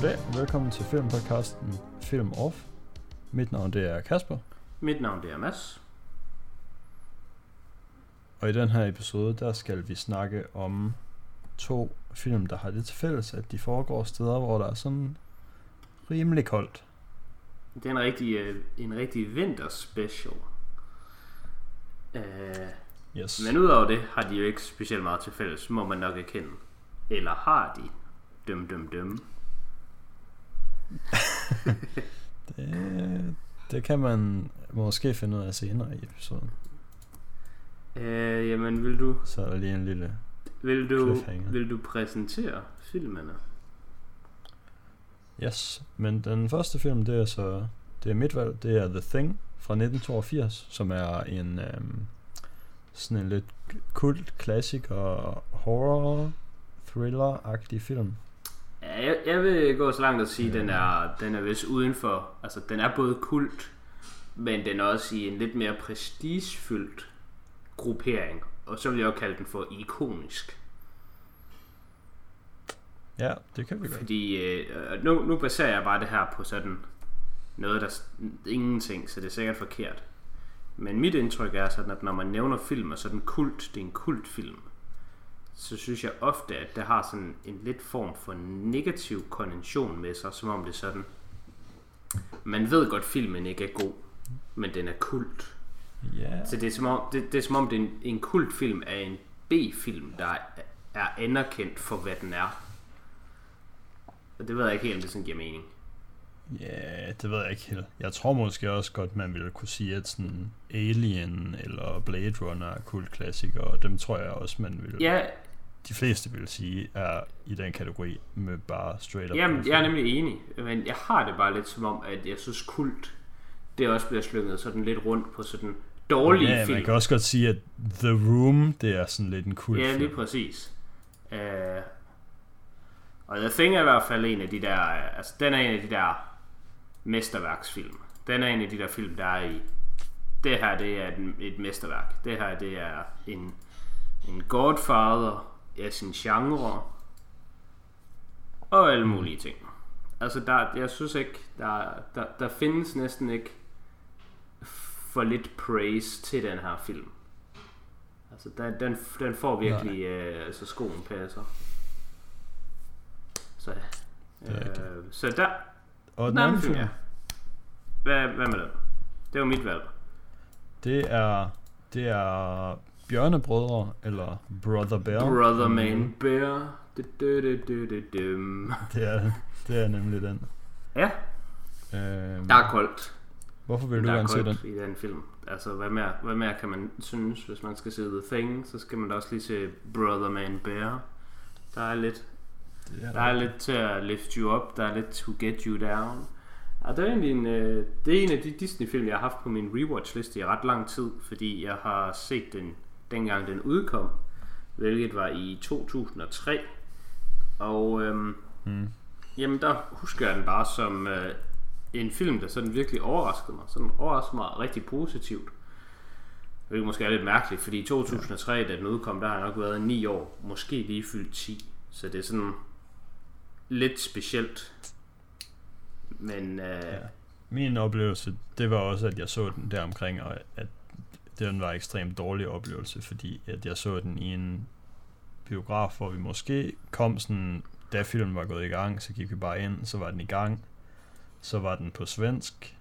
Goddag, velkommen til filmpodcasten Film Off. Mit navn det er Kasper, Mit navn det er Mads. og i den her episode, der skal vi snakke om to film, der har det til fælles, at de foregår steder, hvor der er sådan rimelig koldt. Det er en rigtig, øh, en rigtig vinterspecial. Øh, Yes. men udover det har de jo ikke specielt meget til fælles, må man nok erkende. Eller har de? Døm, døm, døm. Det, det kan man måske finde ud af senere i episoden. Øh, jamen, vil du, Så er der lige en lille... vil du, vil du præsentere filmene? Yes, men den første film, det er så... Det er mit valg, det er The Thing fra 1982, som er en... Øhm, sådan en lidt kult, klassik og horror thriller-agtig film. Ja, jeg, jeg vil gå så langt at sige, at den er, den er vist uden for... Altså, den er både kult, men den er også i en lidt mere prestigefyldt gruppering. Og så vil jeg også kalde den for ikonisk. Ja, det kan vi godt. Fordi øh, nu, nu baserer jeg bare det her på sådan noget, der ingenting, så det er sikkert forkert. Men mit indtryk er sådan, at når man nævner film, og sådan kult, det er en kultfilm, så synes jeg ofte, at det har sådan en lidt form for negativ konvention med sig, som om det er sådan, man ved godt, filmen ikke er god, men den er kult. Ja, Så det er som om, det, det er som om det er en, en kultfilm er en B-film, der er, er anerkendt for, hvad den er. Og det ved jeg ikke helt, om det sådan giver mening. ja, det ved jeg ikke helt. Jeg tror måske også godt, man ville kunne sige, at sådan Alien eller Blade Runner er kultklassikere, og dem tror jeg også, man vil... Ja, De fleste vil sige, er i den kategori med bare straight up jamen, jeg er nemlig enig, men jeg har det bare lidt som om, at jeg synes kult, det også bliver slynget sådan lidt rundt på sådan dårlige ja, film. man kan også godt sige, at The Room, det er sådan lidt en kult Ja, lige præcis. Uh, og The Thing er i hvert fald en af de der, øh, altså den er en af de der mesterværksfilm. Den er en af de der film, der er i, det her det er et, et mesterværk. Det her det er en, en godfather af sin genre, og alle mulige ting. Altså der, jeg synes ikke, der, der, der findes næsten ikke for lidt praise til den her film. Altså, den, den, den får virkelig, øh, altså skoen passer. Så, øh, så der, Og den den anden film, ja. Hvad, hvad med den? Det var mit valg. det er, det er Bjørnebrødre, eller Brother Bear. Brother Man Bear. Du, du, du, du, du, dum. Det er, det er nemlig den. Ja, Øhm, der er koldt. hvorfor vil du der er gerne se den? i den film. Altså, hvad mere, hvad mere kan man synes, hvis man skal se The Thing, så skal man da også lige se Brother Man Bear. Der er lidt Det er Der er lidt til at lift you up, der er lidt to get you down. Og det er egentlig en, øh, det er en af de Disney-film, jeg har haft på min rewatch-liste i ret lang tid, fordi jeg har set den, dengang den udkom, hvilket var i 2003. Og øhm, Mm. jamen, der husker jeg den bare som øh, en film, der sådan virkelig overraskede mig. Sådan overraskede mig rigtig positivt. Hvilket måske er lidt mærkeligt, fordi i 2003, da den udkom, der har jeg nok været 9 år, måske lige fyldt 10. Så det er sådan lidt specielt. Men øh, ja. Min oplevelse, det var også, at jeg så den der omkring, og at den var en ekstremt dårlig oplevelse, fordi at jeg så den i en biograf, hvor vi måske kom sådan, da filmen var gået i gang, så gik vi bare ind, så var den i gang, så var den på svensk,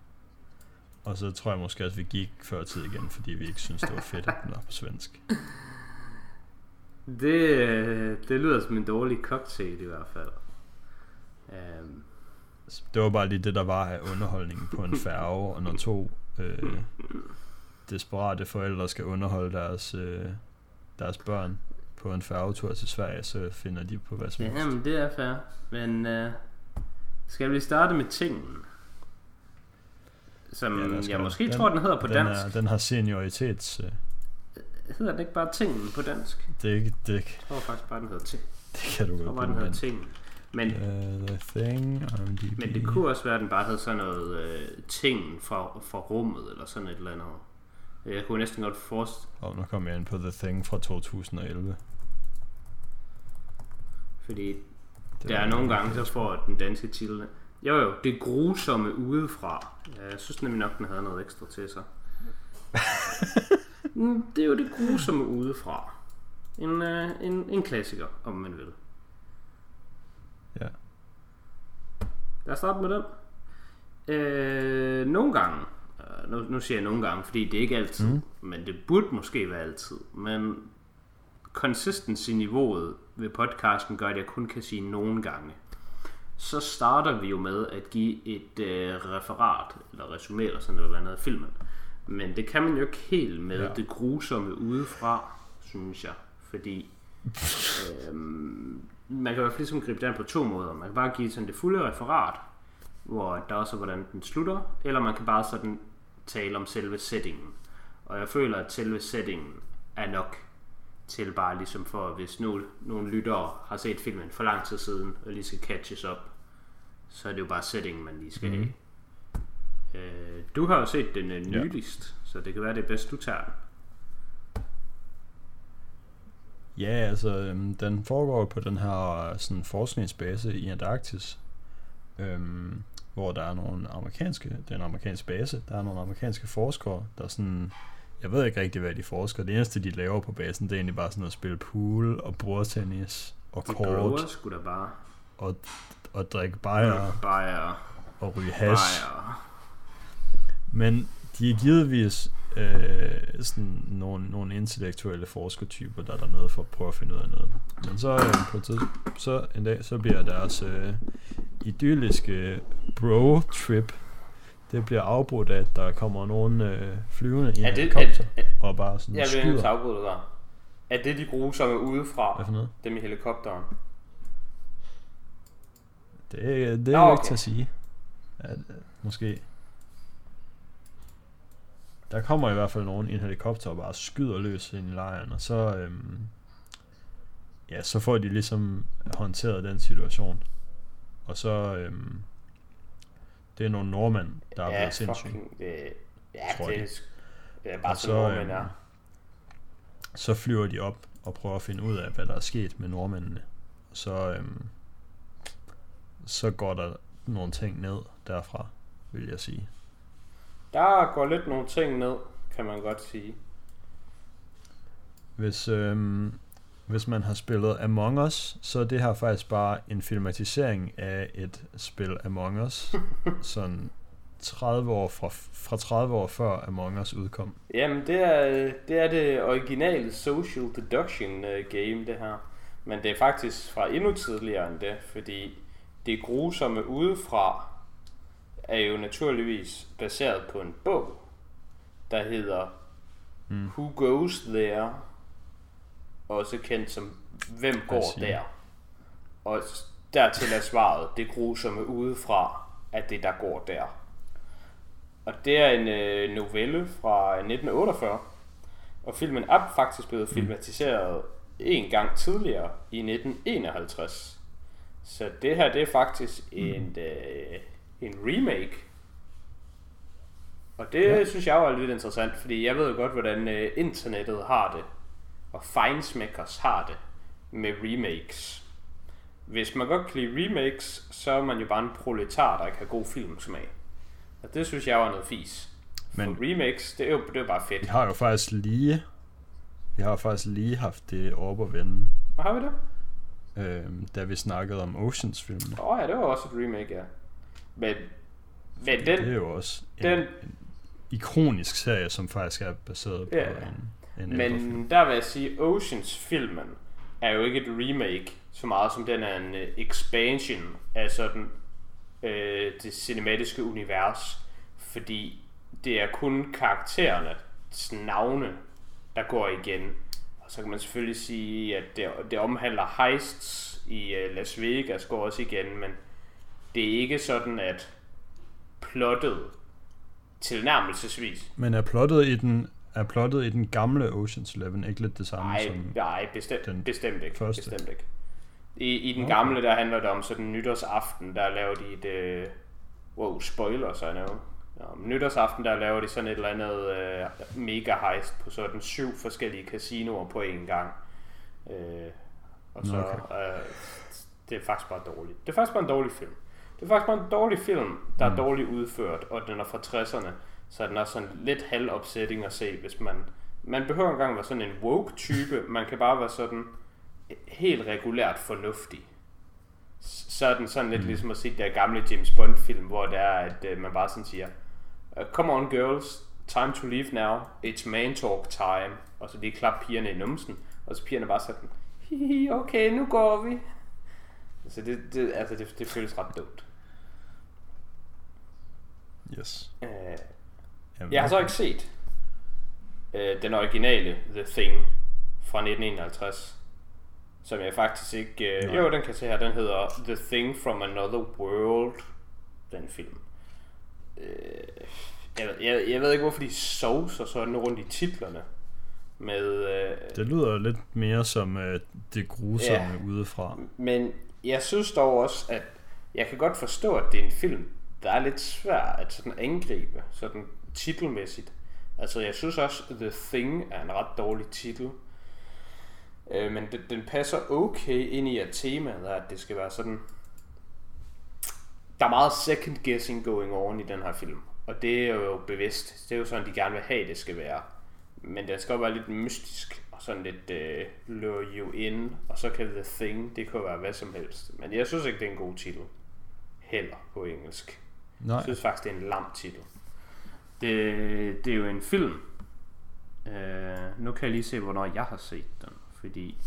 og så tror jeg måske, at vi gik før tid igen, fordi vi ikke synes det var fedt, at den var på svensk. det, det lyder som en dårlig cocktail i hvert fald. Um, Det var bare lige det, der var af underholdning på en færge, og når to øh, desperate forældre skal underholde deres, øh, deres børn på en færgetur til Sverige, så finder de på hvad som helst. jamen, det er fair. Men øh, skal vi starte med tingen? Som Ja, jeg måske det. tror, den hedder på den, dansk. er, den har senioritets... Øh, Hedder den ikke bare tingen på dansk? det, er ikke- det, Jeg tror faktisk bare, den hedder ting. det kan du Jeg tror godt bare, den hedder tingen. Men, uh, The Thing, IMDb. men det kunne også være, at den bare hed sådan noget øh, tingen fra, fra rummet, eller sådan et eller andet. Jeg kunne næsten godt forestille, Og nu kommer jeg ind på The Thing fra 2011. fordi Der er nogle gange, så får den danske titel. Jo jo, det grusomme udefra. Jeg synes nemlig nok, den havde noget ekstra til sig. Mm, det er jo det grusomme udefra. En, øh, en, en klassiker, om man vil. Ja. Lad os starte med den. Øh, nogle gange, nu, nu siger jeg nogle gange, fordi det er ikke altid, mm. men det burde måske være altid, men consistency-niveauet ved podcasten gør, at jeg kun kan sige nogle gange. Så starter vi jo med at give et øh, referat, eller resume eller sådan noget andet af filmen. Men det kan man jo ikke helt med Ja. det grusomme udefra, synes jeg. Fordi øhm, man kan i hvert fald ligesom gribe det an på to måder. Man kan bare give sådan det fulde referat, hvor der også er, hvordan den slutter, eller man kan bare sådan tale om selve settingen. Og jeg føler, at selve settingen er nok til bare ligesom for, hvis nogle, nogle lyttere har set filmen for lang tid siden, og lige skal catches up, så er det jo bare settingen, man lige skal mm. have. Øh, du har jo set den øh, Ja. nyligst, så det kan være, det er bedst, du tager den. Ja, altså, øhm, den foregår på den her sådan, forskningsbase i Antarktis, øhm, hvor der er nogle amerikanske, det er en amerikansk base, der er nogle amerikanske forskere, der sådan, jeg ved ikke rigtig, hvad de forsker. Det eneste, de laver på basen, det er egentlig bare sådan at spille pool og bordtennis og De kort grower sgu da bare. og, og drikke bajer Bajer, og ryge hash. bajer. Men de er givetvis øh, sådan nogle, nogle intellektuelle forskertyper, der er dernede for at prøve at finde ud af noget. Men så, øh, på et tids, så en dag, så bliver deres øh, idylliske bro-trip, det bliver afbrudt af, at der kommer nogen øh, flyvende i en Er helikopter, er, er, og bare sådan jeg vil skyder. at afbryde dig der. Er det de grusomme udefra, Hvad for noget? dem i helikopteren? Det, er- det er Nå, okay. ikke til at sige. At, øh, måske. Der kommer i hvert fald nogen i en helikopter og bare skyder løs ind i lejren, og så, øhm, ja, så får de ligesom håndteret den situation. Og så, øhm, det er nogle nordmænd, der er ja, blevet sindssyge. fucking, det, ja, tror det, det er bare Og sådan, nordmænd øhm, er. så flyver de op og prøver at finde ud af, hvad der er sket med nordmændene. Så, øhm, så går der nogle ting ned derfra, vil jeg sige. Der går lidt nogle ting ned, kan man godt sige. Hvis, øhm, hvis man har spillet Among Us, så er det her faktisk bare en filmatisering af et spil Among Us, sådan 30 år fra, fra 30 år før Among Us udkom. Jamen, det er det, er det originale social deduction øh, game, det her. Men det er faktisk fra endnu tidligere end det, fordi det grusomme udefra er jo naturligvis baseret på en bog, der hedder Mm. Who Goes There, også kendt som Hvem går der? Og dertil er svaret det grusomme udefra, at det der går der. Og det er en øh, novelle fra 1948, og filmen er faktisk blevet filmatiseret en gang tidligere i 1951. Så det her det er faktisk en, øh, en remake. Og det Ja. synes jeg jo er lidt interessant, fordi jeg ved jo godt, hvordan øh, internettet har det, og Feinsmackers har det med remakes. Hvis man godt kan lide remakes, så er man jo bare en proletar, der ikke har god filmsmag. Og det synes jeg var noget fis. Men For remakes, det er jo, det er jo bare fedt. Vi har jo faktisk lige, vi har faktisk lige haft det op at vende, Og har vi det? øhm, da vi snakkede om Oceans-filmene. Åh oh, ja, det var også et remake, ja. Men, men Det den, er jo også en, den- en ikonisk serie, som faktisk er baseret på Ja. en, en film. Men der vil jeg sige, Oceans-filmen er jo ikke et remake, så meget som den er en uh, expansion af sådan øh, det cinematiske univers. Fordi det er kun karaktererne, navne, der går igen. Og så kan man selvfølgelig sige, at det, det omhandler heists i uh, Las Vegas går også igen, men det er ikke sådan, at plottet tilnærmelsesvis Men er plottet i den er plottet i den gamle Ocean's Eleven ikke lidt det samme Nej, som... nej bestemt, den bestemt ikke. første? Bestemt ikke. I, I den Okay. gamle, der handler det om sådan nytårsaften, der laver de et... Øh, wow, spoiler, så. Ja, om nytårsaften, der laver de sådan et eller andet øh, mega heist på sådan syv forskellige casinoer på én gang. Øh, og så Okay. øh, det er faktisk bare dårligt. Det er faktisk bare en dårlig film. Det er faktisk bare en dårlig film, der er Mm. dårligt udført, og den er fra 60'erne, så den er sådan lidt halvopsætning at se, hvis man... Man behøver engang være sådan en woke-type, man kan bare være sådan helt regulært fornuftig. Så er den sådan lidt Mm. ligesom at se der gamle James Bond-film, hvor det er, at øh, man bare sådan siger, "Uh, Come on girls, time to leave now, it's man talk time. Og så lige klap pigerne i numsen, og så pigerne bare sådan, "Hihi, okay, nu går vi. Så det, det, altså det, det føles ret dumt. Yes. Øh, Jamen, jeg har så ikke set øh, den originale The Thing fra 1951, som jeg faktisk ikke... Øh, Nej. jo, den kan jeg se her. Den hedder The Thing from Another World, den film. Øh, jeg, ved- jeg, jeg ved ikke, hvorfor de sovser sådan rundt i titlerne. Med, øh, Det lyder lidt mere som øh, det grusomme Ja. udefra. Men jeg synes dog også, at jeg kan godt forstå, at det er en film, der er lidt svært at sådan angribe, sådan titelmæssigt. Altså, jeg synes også, The Thing er en ret dårlig titel. Øh, men den, den passer okay ind i, at temaet er, at det skal være sådan... Der er meget second guessing going on i den her film. Og det er jo bevidst. Det er jo sådan, de gerne vil have, det skal være. Men det skal jo være lidt mystisk, og sådan lidt øh, lure you in, og så kan The Thing, det kan være hvad som helst. Men jeg synes ikke, det er en god titel. Heller på engelsk. Nej, Jeg synes faktisk, det er en lam titel. Det, det er jo en film. Øh, nu kan jeg lige se, hvornår jeg har set den. Fordi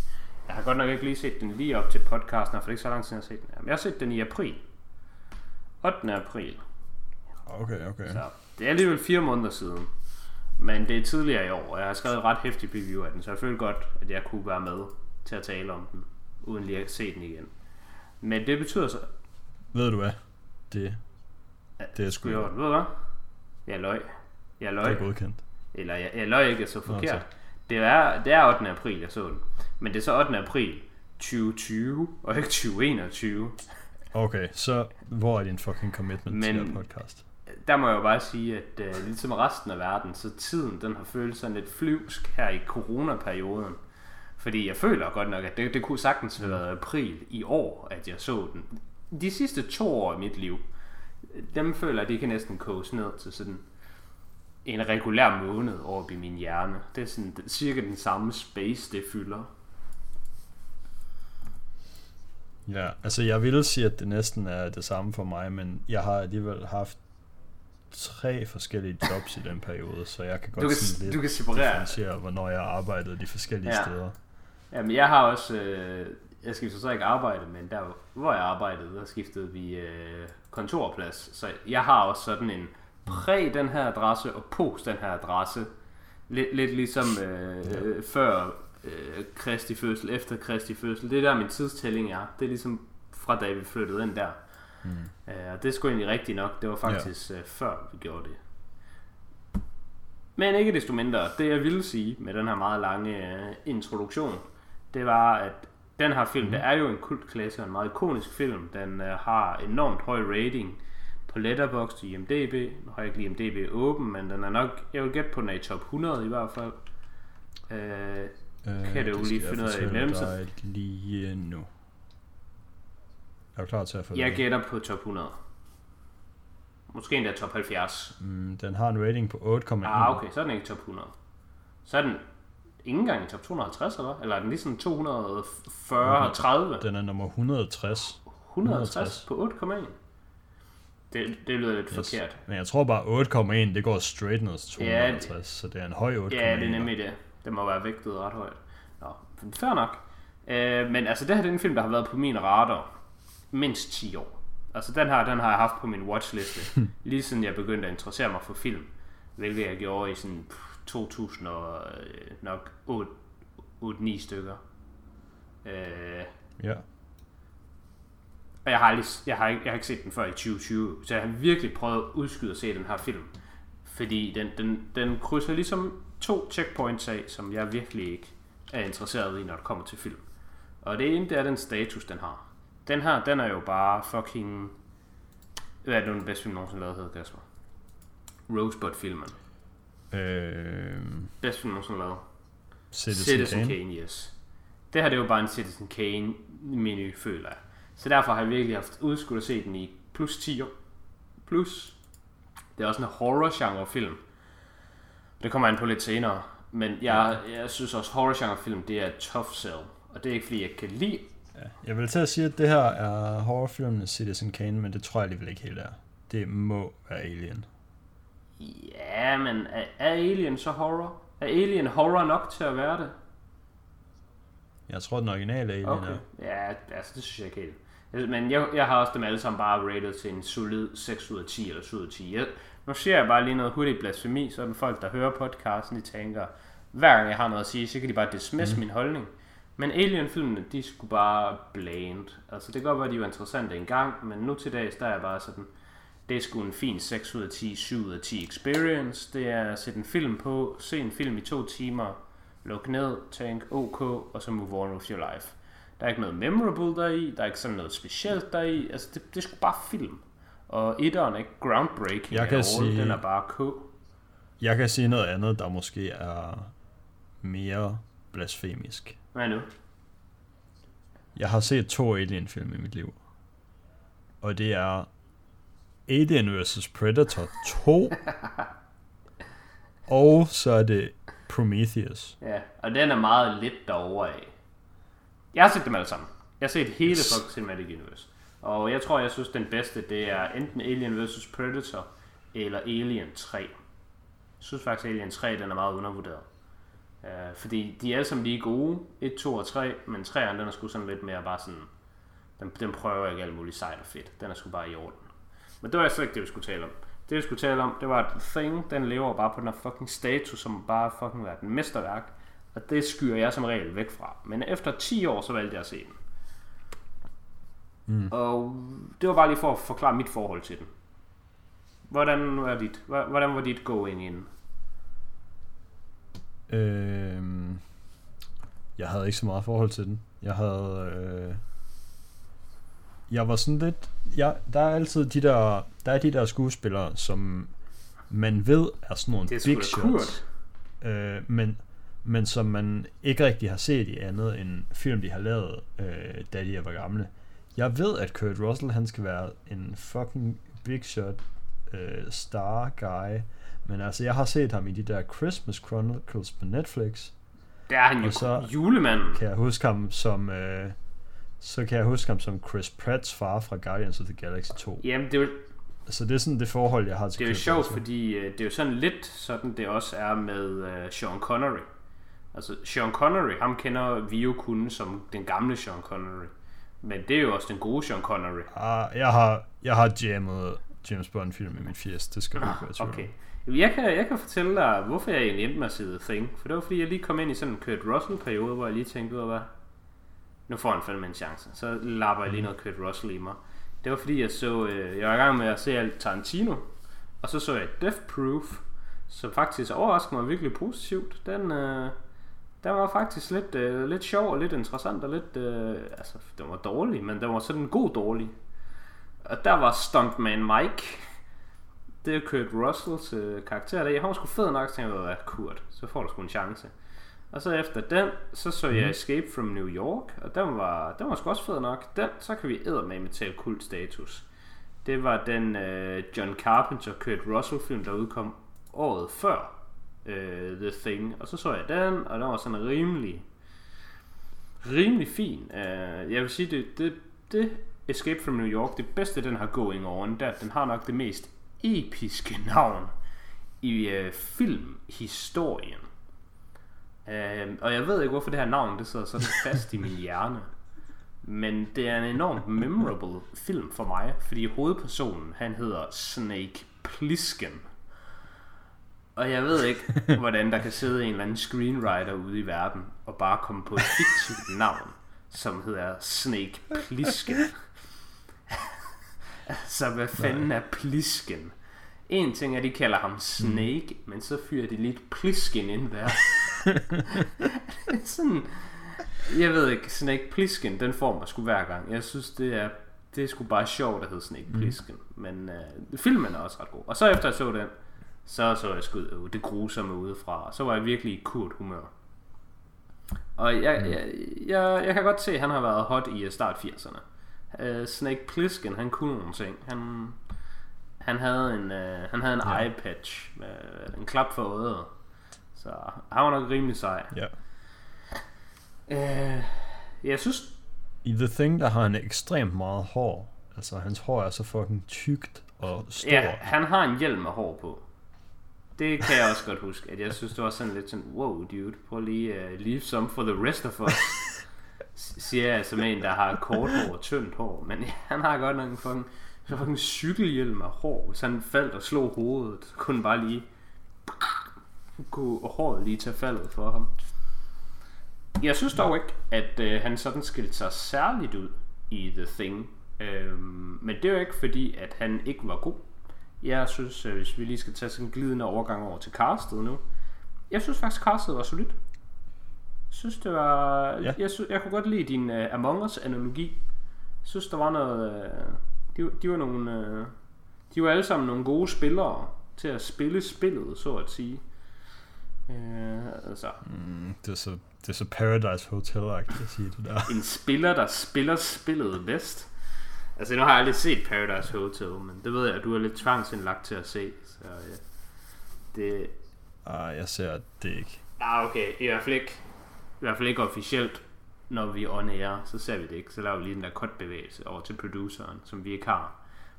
jeg har godt nok ikke lige set den lige op til podcasten, for det er ikke så lang tid, jeg har set den. Men jeg har set den i april. 8. april. okay, okay. Så det er alligevel fire måneder siden. Men det er tidligere i år, og jeg har skrevet et ret hæftigt review af den, så jeg føler godt, at jeg kunne være med til at tale om den, uden lige at se den igen. Men det betyder så... Ved du hvad? Det, det er sgu jeg, ved du hvad? Jeg løg. Jeg det løg. er godkendt. Eller jeg, jeg løg ikke så Nå, forkert. tak. Det er, det er 8. april, jeg så den. Men det er så 8. april 2020, og ikke 2021. Okay, så hvor er din fucking commitment Men... til den podcast? der må jeg jo bare sige, at uh, ligesom resten af verden, så tiden den har følt sådan lidt flyvsk her i coronaperioden. Fordi jeg føler godt nok, at det, det kunne sagtens have været april i år, at jeg så den. De sidste to år i mit liv, dem føler jeg, at de kan næsten koges ned til sådan en regulær måned over i min hjerne. Det er sådan det- cirka den samme space, det fylder. Ja, altså jeg ville sige, at det næsten er det samme for mig, men jeg har alligevel haft tre forskellige jobs i den periode, så jeg kan godt Du kan, sådan lidt du kan separere differentiere, hvornår jeg har arbejdet de forskellige Ja. steder. Jamen, jeg har også... Øh, jeg skiftede så ikke arbejde, men der hvor jeg arbejdede, der skiftede vi øh, kontorplads. Så jeg har også sådan en præ den her adresse og post den her adresse. Lidt, lidt ligesom øh, øh, før øh, Kristi fødsel, efter Kristi fødsel. Det er der min tidstælling er. Det er ligesom fra da vi flyttede ind der. Mm. Øh, og det sgu egentlig rigtigt nok. Det var faktisk øh, før vi gjorde det. Men ikke desto mindre, det jeg ville sige med den her meget lange øh, introduktion, det var, at den her film, mm. det er jo en kultklasse og en meget ikonisk film. Den øh, har enormt høj rating på Letterboxd og IMDb. Nu har jeg ikke lige IMDb åben, men den er nok, jeg vil gætte på, den er i top 100 i hvert fald. Øh, Øh, Kan du lige skal jeg finde ud af i mellemtiden? lige nu. Er du klar til at få jeg det? gætter på top 100. Måske endda top 70. Mm, den har en rating på 8,1. Ah, okay, så er den ikke top 100. Så er den ikke engang i top 250, eller? Eller er den lige sådan 240, 30? Den er nummer 160. 160 på 8,1? Det, det lyder lidt Yes. forkert. Men jeg tror bare 8,1, det går straight ned til Ja, 250, så det er en høj 8,1. Ja, det er nemlig det. Det må være vægtet ret højt. Nå, fair nok. Øh, men altså, det her det er en film, der har været på min radar mindst 10 år. Altså, den her, den har jeg haft på min watchliste, lige siden jeg begyndte at interessere mig for film. Hvilket jeg gjorde i sådan pff, 2000 og øh, nok 8-9 stykker. Øh, Ja. Og jeg har, aldrig, jeg, har ikke, jeg har ikke set den før i 2020, så jeg har virkelig prøvet at udskyde at se den her film. Fordi den, den, den krydser ligesom to checkpoints af, som jeg virkelig ikke er interesseret i, når det kommer til film. Og det ene, det er den status, den har. Den her, den er jo bare fucking... Hvad er det nu den bedste film, nogensinde lavet, hedder Kasper? Rosebud-filmen. Øh, Bedste film, nogensinde lavet. Citizen, Citizen Kane. Kane. yes. Det her det jo bare en Citizen Kane menu, føler jeg. Så derfor har jeg virkelig haft udskudt at se den i plus 10 år. Plus, det er også en horror-genre film. Det kommer an på lidt senere. Men jeg, jeg synes også, horror-genre film, det er tough sell. Og det er ikke fordi, jeg kan lide Ja. Jeg vil til at sige, at det her er horrorfilmen Citizen Kane, men det tror jeg alligevel ikke helt er. Det må være Alien. Ja, men er, er Alien så horror? Er Alien horror nok til at være det? Jeg tror, den originale Alien Okay. er. Ja, altså det synes jeg ikke helt. Men jeg, jeg har også dem alle sammen bare rated til en solid 6 ud af 10 eller 7 ud af 10. Jeg, nu siger jeg bare lige noget hurtigt blasfemi, så den folk, der hører podcasten, de tænker, hver gang jeg har noget at sige, så kan de bare dismiss mm. min holdning. Men Alien-filmene, de skulle bare bland. Altså det kan godt være, de var interessante engang, men nu til dags, der er jeg bare sådan, det er sgu en fin 6 ud af 10, 7 ud af 10 experience. Det er at sætte en film på, se en film i to timer, luk ned, tænk OK, og så move on with your life. Der er ikke noget memorable deri, der er ikke sådan noget specielt deri. Altså det, det er sgu bare film. Og etteren er ikke groundbreaking Jeg kan all, sige- den er bare K. Jeg kan sige noget andet, der måske er mere blasfemisk. Hvad nu? Jeg har set to Alien-film i mit liv. Og det er Alien vs. Predator 2. og så er det Prometheus. Ja, og den er meget lidt derovre af. Jeg har set dem alle sammen. Jeg har set hele Fox Cinematic Universe. Og jeg tror, jeg synes, den bedste, det er enten Alien vs. Predator eller Alien 3. Jeg synes faktisk, Alien 3, den er meget undervurderet. Uh, fordi de er alle sammen lige gode. 1, 2 og 3, men 3'eren, den er sgu sådan lidt mere bare sådan... Den, den prøver ikke alt muligt sejt og fedt. Den er sgu bare i orden. Men det var slet ikke det, vi skulle tale om. Det, vi skulle tale om, det var, at Thing, den lever bare på den her fucking status, som bare fucking er et mesterværk. Og det skyer jeg som regel væk fra. Men efter 10 år, så valgte jeg at se den. Mm. Og det var bare lige for at forklare mit forhold til den. Hvordan var dit, hvordan var dit going in? Øhm, jeg havde ikke så meget forhold til den. Jeg havde... Øh, jeg var sådan lidt... Jeg, der er altid de der, der er de der skuespillere, som man ved er sådan nogle Det er big shots. Øh, men, men som man ikke rigtig har set i andet end film, de har lavet, øh, da de var gamle. Jeg ved, at Kurt Russell, han skal være en fucking big shot øh, star guy. Men altså, jeg har set ham i de der Christmas Chronicles på Netflix. Der er han jo så- julemanden. Kan jeg huske ham som... Øh, så kan jeg huske ham som Chris Pratts far fra Guardians of the Galaxy 2. Jamen, det er jo, Så det er sådan det forhold, jeg har til det er jo sjovt, fordi øh, det er jo sådan lidt sådan, det også er med øh, Sean Connery. Altså, Sean Connery, ham kender vi jo kun som den gamle Sean Connery. Men det er jo også den gode Sean Connery. Ah, jeg har, jeg har jammet James Bond film i mit 80, det skal du ikke være. Okay. Jeg kan, jeg kan fortælle dig, hvorfor jeg egentlig endte med at se The Thing. For det var fordi, jeg lige kom ind i sådan en Kurt Russell-periode, hvor jeg lige tænkte ud af, hvad? Nu får han fandme en chance. Så lapper jeg lige noget Kurt Russell i mig. Det var fordi, jeg så, øh, jeg var i gang med at se alt Tarantino. Og så så jeg Death Proof, som faktisk overraskede mig virkelig positivt. Den, øh, den var faktisk lidt, øh, lidt sjov og lidt interessant og lidt, øh, altså den var dårlig, men den var sådan god dårlig. Og der var Stuntman Mike, det er Kurt Russells øh, karakter der. Han var sgu fed nok, tænkte jeg, hvad Kurt, så får du sgu en chance. Og så efter den, så så jeg Escape from New York, og den var, den var sgu også fed nok. Den, så kan vi med med til kult status. Det var den øh, John Carpenter Kurt Russell film, der udkom året før øh, The Thing. Og så så jeg den, og den var sådan rimelig, rimelig fin. Uh, jeg vil sige, det, det, det Escape from New York, det bedste den har going on, er, at den har nok det mest episke navn i øh, filmhistorien. Øh, og jeg ved ikke, hvorfor det her navn det sidder sådan fast i min hjerne. Men det er en enormt memorable film for mig, fordi hovedpersonen, han hedder Snake Plissken. Og jeg ved ikke, hvordan der kan sidde en eller anden screenwriter ude i verden og bare komme på et fiktivt navn, som hedder Snake Plissken. Så hvad fanden er Plisken? En ting er, at de kalder ham Snake, mm. men så fyrer de lidt Plisken ind der. sådan, jeg ved ikke, Snake Plisken, den får mig sgu hver gang. Jeg synes, det er, det er sgu bare sjovt at hedde Snake Plisken. Mm. Men øh, filmen er også ret god. Og så efter jeg så den, så så jeg sgu øh, det grusomme udefra. Og så var jeg virkelig i kurt humør. Og jeg, jeg, jeg, jeg kan godt se, at han har været hot i øh, start 80'erne. Uh, Snake Plissken, han kunne nogle ting. Han, han havde en, uh, han havde en ja. eye patch, uh, en klap for øjet. Så han var nok rimelig sej. Ja. Uh, jeg synes... I The Thing, der har han ekstremt meget hår. Altså, hans hår er så fucking tykt og stort. Ja, han har en hjelm med hår på. Det kan jeg også godt huske, at jeg synes, det var sådan lidt sådan, wow dude, prøv lige at uh, leave some for the rest of us. siger jeg som en, der har kort hår og tyndt hår. Men han har godt nok en fucking, så fucking cykelhjelm af hår. Hvis han faldt og slog hovedet, så kunne bare lige kunne håret lige tage faldet for ham. Jeg synes dog ikke, at øh, han sådan skilte sig særligt ud i The Thing. Øhm, men det er jo ikke fordi, at han ikke var god. Jeg synes, øh, hvis vi lige skal tage sådan en glidende overgang over til castet nu. Jeg synes faktisk, castet var solidt synes, det var... Ja. Jeg, synes, jeg kunne godt lide din uh, Among Us-analogi. Jeg synes, der var noget... Uh, de, de var nogle... Uh, de var alle sammen nogle gode spillere til at spille spillet, så at sige. Uh, altså. Mm, det, er så, det er så Paradise Hotel-agtigt at sige det der. en spiller, der spiller spillet bedst. Altså, nu har jeg aldrig set Paradise Hotel, men det ved jeg, at du er lidt tvangsindlagt til at se. Så ja, det... Ah, jeg ser det ikke. Ah, okay. I hvert fald ikke i hvert fald ikke officielt, når vi on air, så ser vi det ikke. Så laver vi lige den der cut-bevægelse over til produceren, som vi ikke har.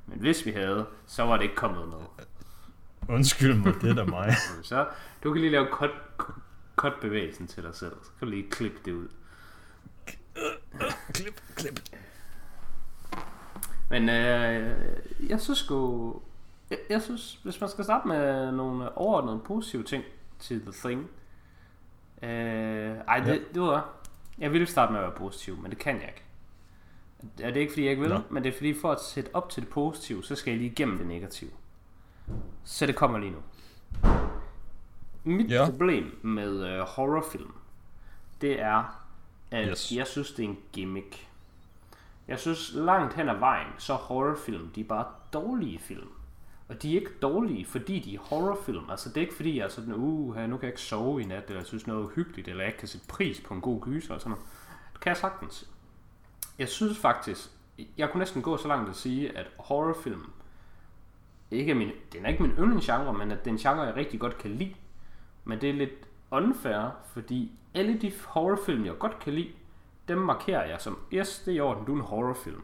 Men hvis vi havde, så var det ikke kommet med. Undskyld mig, det er da mig. så du kan lige lave cut, cut bevægelsen til dig selv. Så kan du lige klippe det ud. klip, klip. Men øh, jeg synes sgu... Jeg, jeg synes, hvis man skal starte med nogle overordnede positive ting til The Thing, Øh, ej, det, ja. det var... Jeg ville starte med at være positiv, men det kan jeg ikke. Det er det ikke, fordi jeg ikke vil, Nå. men det er fordi, for at sætte op til det positive, så skal jeg lige igennem det negative. Så det kommer lige nu. Mit ja. problem med uh, horrorfilm, det er, at yes. jeg synes, det er en gimmick. Jeg synes langt hen ad vejen, så horrorfilm, de er bare dårlige film. Og de er ikke dårlige, fordi de er horrorfilm. Altså det er ikke fordi, jeg er sådan, uh, nu kan jeg ikke sove i nat, eller jeg synes noget uhyggeligt, eller jeg ikke kan sætte pris på en god gyser, og sådan noget. Det kan jeg sagtens. Jeg synes faktisk, jeg kunne næsten gå så langt at sige, at horrorfilm, ikke min, den er ikke min yndlingsgenre, men at det er en genre, jeg rigtig godt kan lide. Men det er lidt unfair, fordi alle de horrorfilm, jeg godt kan lide, dem markerer jeg som, yes, det er i orden, du er en horrorfilm.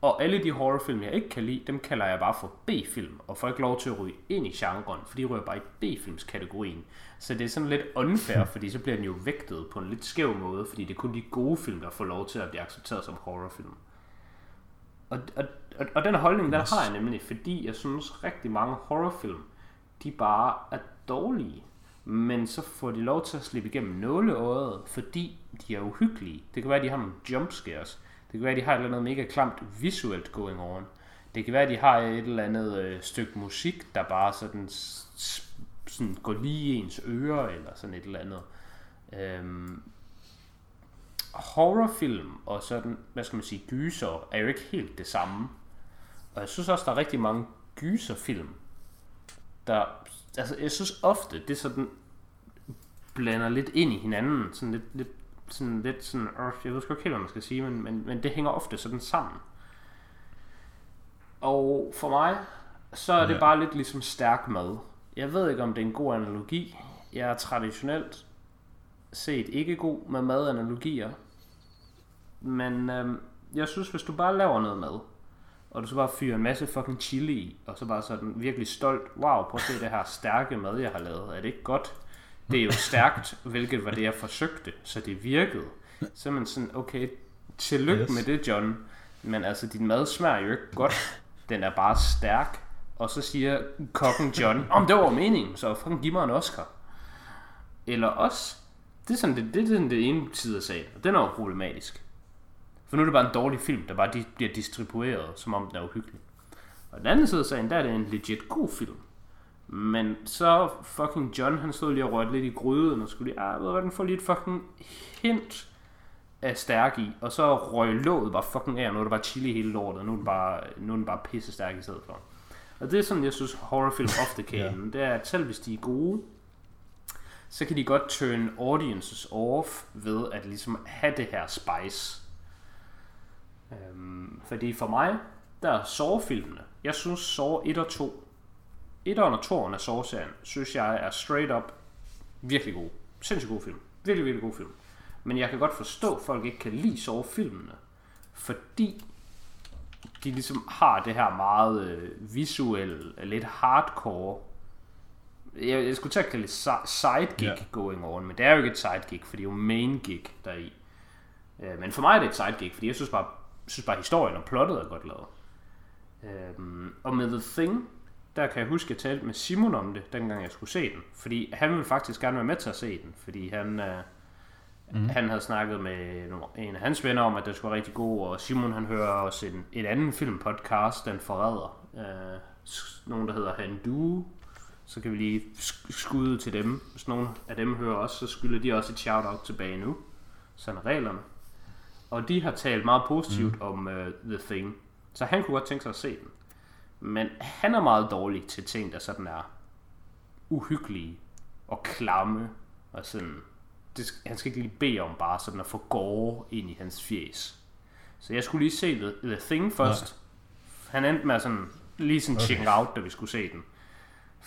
Og alle de horrorfilm, jeg ikke kan lide, dem kalder jeg bare for B-film, og får ikke lov til at ryge ind i genren, for de ryger bare i B-filmskategorien. Så det er sådan lidt unfair, fordi så bliver den jo vægtet på en lidt skæv måde, fordi det er kun de gode film, der får lov til at blive accepteret som horrorfilm. Og, og, og, og den holdning, den har jeg nemlig, fordi jeg synes rigtig mange horrorfilm, de bare er dårlige. Men så får de lov til at slippe igennem nåleøjet, fordi de er uhyggelige. Det kan være, at de har nogle jumpscares. Det kan være, at de har et eller andet mega klamt visuelt going on. Det kan være, at de har et eller andet øh, stykke musik, der bare sådan, sådan går lige i ens ører, eller sådan et eller andet. Øhm, horrorfilm og sådan, hvad skal man sige, gyser, er jo ikke helt det samme. Og jeg synes også, der er rigtig mange gyserfilm, der, altså jeg synes ofte, det sådan blander lidt ind i hinanden, sådan lidt, lidt sådan lidt sådan, øh, jeg ved sgu ikke helt, hvad man skal sige, men, men, men det hænger ofte sådan sammen. Og for mig, så er det ja. bare lidt ligesom stærk mad. Jeg ved ikke, om det er en god analogi. Jeg er traditionelt set ikke god med madanalogier. Men øhm, jeg synes, hvis du bare laver noget mad, og du så bare fyrer en masse fucking chili i, og så bare sådan virkelig stolt, wow, prøv at se det her stærke mad, jeg har lavet. Er det ikke godt? Det er jo stærkt, hvilket var det, jeg forsøgte, så det virkede. Så er man sådan, okay, tillykke yes. med det, John. Men altså, din mad smager jo ikke godt. Den er bare stærk. Og så siger kokken John, om det var meningen, så fucking giv mig en Oscar. Eller også, det er sådan det, det, er sådan det ene side af sagen, og den er jo problematisk. For nu er det bare en dårlig film, der bare bliver distribueret, som om den er uhyggelig. Og den anden side af sagen, der er det en legit god film. Men så fucking John, han stod lige og rørte lidt i gryden, og skulle lige, ah, ved du den får lige et fucking hint af stærk i, og så røg låget bare fucking af, og nu er det bare chili hele lortet, og nu er det bare, nu er den bare pisse stærk i stedet for. Og det er sådan, jeg synes, horrorfilm ofte kan ja. det er, at selv hvis de er gode, så kan de godt turn audiences off ved at ligesom have det her spice. Øhm, fordi for mig, der er Saw-filmene. Jeg synes Saw 1 og 2. 1 og 2 af Saw-serien, synes jeg er straight up virkelig god. Sindssygt god film. Virkelig, virkelig god film. Men jeg kan godt forstå, at folk ikke kan lide Saw-filmene. Fordi de ligesom har det her meget øh, visuelle, lidt hardcore jeg, jeg skulle til at kalde det si- sidekick Ja. yeah. going on, men det er jo ikke et sidekick, for det er jo main gig deri. Øh, men for mig er det et sidekick, fordi jeg synes bare, jeg synes bare historien og plottet er godt lavet. Øhm, og med The Thing, der kan jeg huske, at jeg talte med Simon om det, dengang jeg skulle se den. Fordi han ville faktisk gerne være med til at se den, fordi han, øh, mm. han havde snakket med en af hans venner om, at det skulle være rigtig god, og Simon han hører også en, en anden filmpodcast, Den Forræder. Øh, nogen, der hedder Handu. Så kan vi lige sk- skudde til dem. Hvis nogen af dem hører os, så skylder de også et shout-out tilbage nu. Sådan er reglerne. Og de har talt meget positivt mm. om uh, The Thing. Så han kunne godt tænke sig at se den. Men han er meget dårlig til ting, der sådan er uhyggelige og klamme. Og sådan, det, han skal ikke lige bede om bare sådan at få gore ind i hans fjes. Så jeg skulle lige se The, The Thing først. Han endte med sådan, lige sådan okay. check out, da vi skulle se den.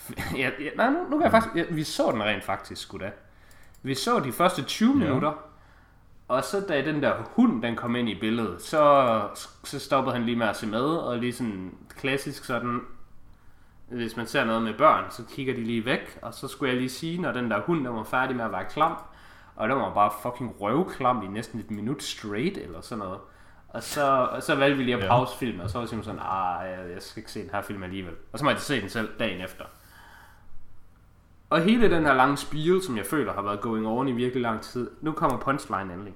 Ja, ja, nej, nu, nu kan jeg faktisk... Ja, vi så den rent faktisk, sgu da. Vi så de første 20 Ja. minutter, og så da den der hund, den kom ind i billedet, så, så stoppede han lige med at se med, og lige sådan klassisk sådan, hvis man ser noget med børn, så kigger de lige væk, og så skulle jeg lige sige, når den der hund, der var færdig med at være klam, og den var bare fucking røvklam i næsten et minut straight, eller sådan noget. Og så, og så valgte vi lige at pause filmen, og så var simpelthen sådan, ah, jeg, skal ikke se den her film alligevel. Og så må jeg se den selv dagen efter. Og hele den her lange spiel, som jeg føler har været going on i virkelig lang tid, nu kommer punchline endelig.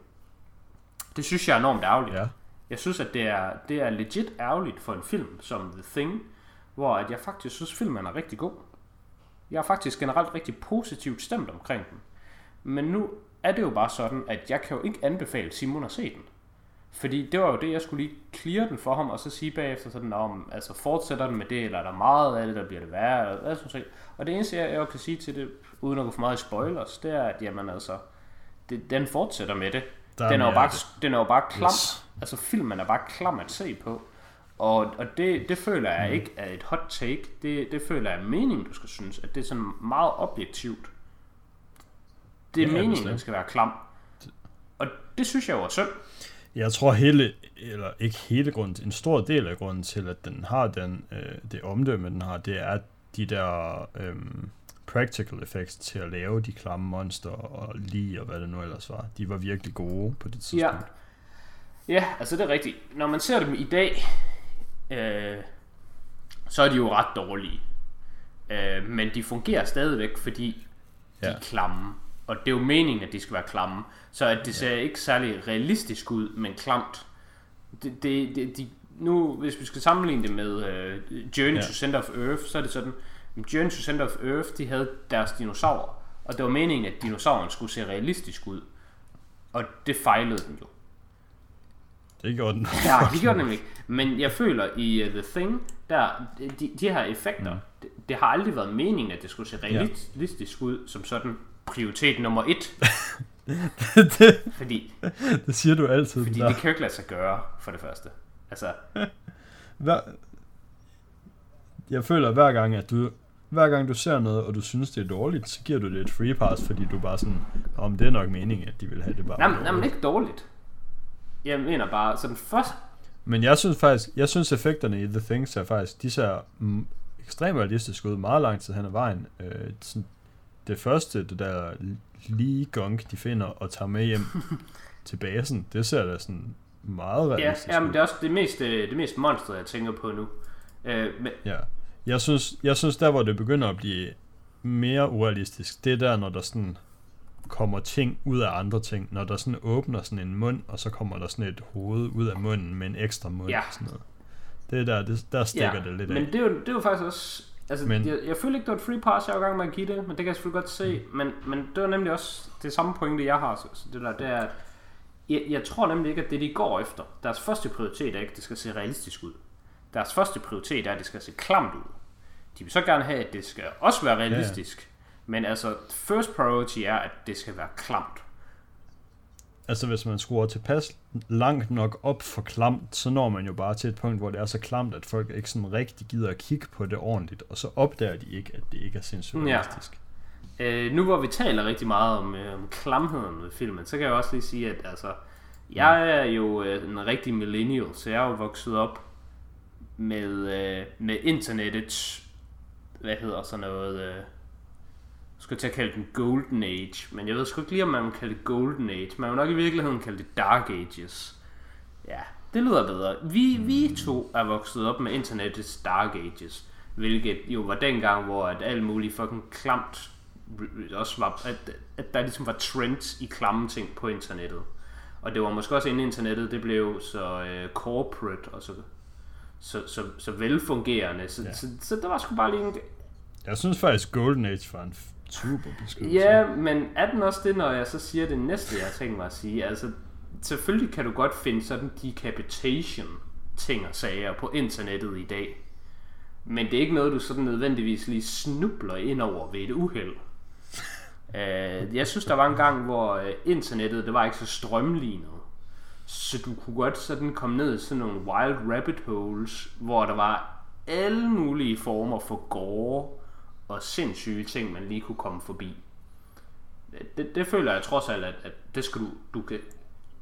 Det synes jeg er enormt ærgerligt. Ja. Jeg synes, at det er, det er legit ærgerligt for en film som The Thing, hvor at jeg faktisk synes, filmen er rigtig god. Jeg er faktisk generelt rigtig positivt stemt omkring den. Men nu er det jo bare sådan, at jeg kan jo ikke anbefale Simon at se den. Fordi det var jo det, jeg skulle lige clear den for ham, og så sige bagefter sådan, om, altså fortsætter den med det, eller er der meget af det, der bliver det værre, eller hvad sådan Og det eneste, jeg, jeg kan sige til det, uden at gå for meget i spoilers, det er, at jamen altså, det, den fortsætter med det. Der er Den er, jo bare, det. den er jo bare klam. Yes. Altså filmen er bare klam at se på. Og, og det, det føler jeg ikke er et hot take. Det, det føler jeg er meningen, du skal synes. At det er sådan meget objektivt. Det er Ja, meningen, den skal være klam. Og det synes jeg jo er synd. Jeg tror hele, eller ikke hele grunden, en stor del af grunden til, at den har den, øh, det omdømme, den har, det er de der øhm, practical effects til at lave de klamme monster og lige og hvad det nu ellers var. De var virkelig gode på det tidspunkt. Ja, altså det er rigtigt. Når man ser dem i dag, øh, så er de jo ret dårlige. Øh, men de fungerer stadigvæk, fordi de Ja. er klamme. Og det er jo meningen, at de skal være klamme. Så at det ser ikke særlig realistisk ud, men klamt. Det, det, det, de, nu, hvis vi skal sammenligne det med øh, Journey Ja. to Center of Earth, så er det sådan, Journey to Center of Earth, de havde deres dinosaurer. Og det var meningen, at dinosauren skulle se realistisk ud. Og det fejlede den jo. Det gjorde den. Ja, det gjorde nemlig ikke. Men jeg føler i uh, The Thing, der, de, de her effekter, mm. det, det har aldrig været meningen, at det skulle se realistisk ud som sådan prioritet nummer et. det, Fordi, det siger du altid. fordi der. det kan jo ikke lade sig gøre, for det første. Altså, Hver, jeg føler hver gang, at du hver gang du ser noget, og du synes, det er dårligt, så giver du det et free pass, fordi du bare sådan, om det er nok meningen, at de vil have det bare. nej, dårligt." nej, men ikke dårligt. Jeg mener bare, sådan først, Men jeg synes faktisk, jeg synes effekterne i The Thing ser faktisk, de ser mm, ekstremt realistisk ud meget lang tid hen ad vejen. Øh, sådan, det første, det der lige gunk, de finder og tager med hjem til basen, det ser da sådan meget ja, realistisk jamen, ud. det er også det mest, øh, det mest monster, jeg tænker på nu. Øh, men, Ja. Jeg synes, jeg synes der, hvor det begynder at blive mere urealistisk, det er der, når der sådan kommer ting ud af andre ting. Når der sådan åbner sådan en mund, og så kommer der sådan et hoved ud af munden med en ekstra mund. Ja. og Sådan noget. Det er der, det, der stikker ja, det lidt men af. det er, jo, det er jo faktisk også... Altså, Men- jeg, jeg føler ikke, det var et free pass, jeg var i gang med at give det, men det kan jeg selvfølgelig godt se. Mm. Men, men det var nemlig også det samme pointe, jeg har. Så, så det, der, det er, at jeg, jeg tror nemlig ikke, at det, de går efter, deres første prioritet er ikke, at det skal se realistisk ud. Deres første prioritet er, at det skal se klamt ud. De vil så gerne have, at det skal også være realistisk. Men altså, first priority er, at det skal være klamt altså hvis man skruer tilpas langt nok op for klamt, så når man jo bare til et punkt, hvor det er så klamt, at folk ikke sådan rigtig gider at kigge på det ordentligt, og så opdager de ikke, at det ikke er sindssygt Ja. realistisk. Øh, nu hvor vi taler rigtig meget om, øh, om klamheden ved filmen, så kan jeg også lige sige, at altså, jeg er jo øh, en rigtig millennial, så jeg er jo vokset op med, øh, med internettets, hvad hedder sådan noget, øh, skulle til at kalde den Golden Age, men jeg ved sgu ikke lige, om man vil kalde det Golden Age. Man vil nok i virkeligheden kalde det Dark Ages. Ja, det lyder bedre. Vi, vi to er vokset op med internettets Dark Ages, hvilket jo var dengang, hvor at alt muligt fucking klamt også var, at, at der ligesom var trends i klamme ting på internettet. Og det var måske også inden internettet, det blev så øh, corporate og så, så, så, så velfungerende. Så, Ja. ja. så, så, der var sgu bare lige en, Jeg synes faktisk, Golden Age var en super beskrivelse. Ja, men er den også det, når jeg så siger det næste, jeg tænker mig at sige? Altså, selvfølgelig kan du godt finde sådan decapitation ting og sager på internettet i dag. Men det er ikke noget, du sådan nødvendigvis lige snubler ind over ved et uheld. Uh, jeg synes, der var en gang, hvor øh, internettet, det var ikke så strømlignet. Så du kunne godt sådan komme ned i sådan nogle wild rabbit holes, hvor der var alle mulige former for gore og sindssyge ting, man lige kunne komme forbi. Det, det føler jeg trods alt, at, at det skal du, du kan...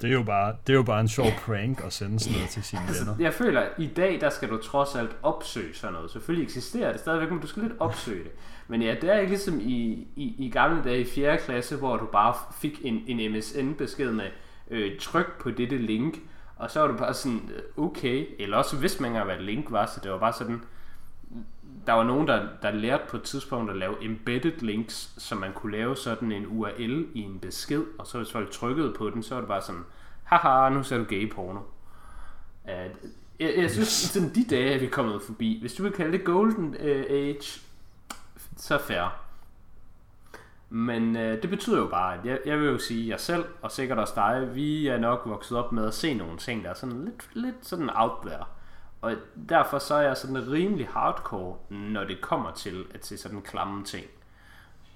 Det er jo bare, det er jo bare en sjov prank at sende sådan noget til sine Altså, venner. jeg føler, at i dag, der skal du trods alt opsøge sådan noget. Selvfølgelig eksisterer det stadigvæk, men du skal lidt opsøge det. Men ja, det er ikke ligesom i, i, i gamle dage i 4. klasse, hvor du bare fik en, en MSN-besked med øh, tryk på dette link, og så var du bare sådan, øh, okay, eller også vidste man ikke, hvad et link var, så det var bare sådan, der var nogen, der, der lærte på et tidspunkt at lave embedded links, så man kunne lave sådan en URL i en besked, og så hvis folk trykkede på den, så var det bare sådan, haha, nu ser du gay porno. Uh, jeg, jeg synes, sådan de dage er vi kommet forbi. Hvis du vil kalde det golden uh, age, så fair. Men uh, det betyder jo bare, at jeg, jeg vil jo sige, at jeg selv, og sikkert også dig, vi er nok vokset op med at se nogle ting, der er sådan lidt, lidt sådan out there. Og derfor så er jeg sådan rimelig hardcore, når det kommer til at se sådan klamme ting.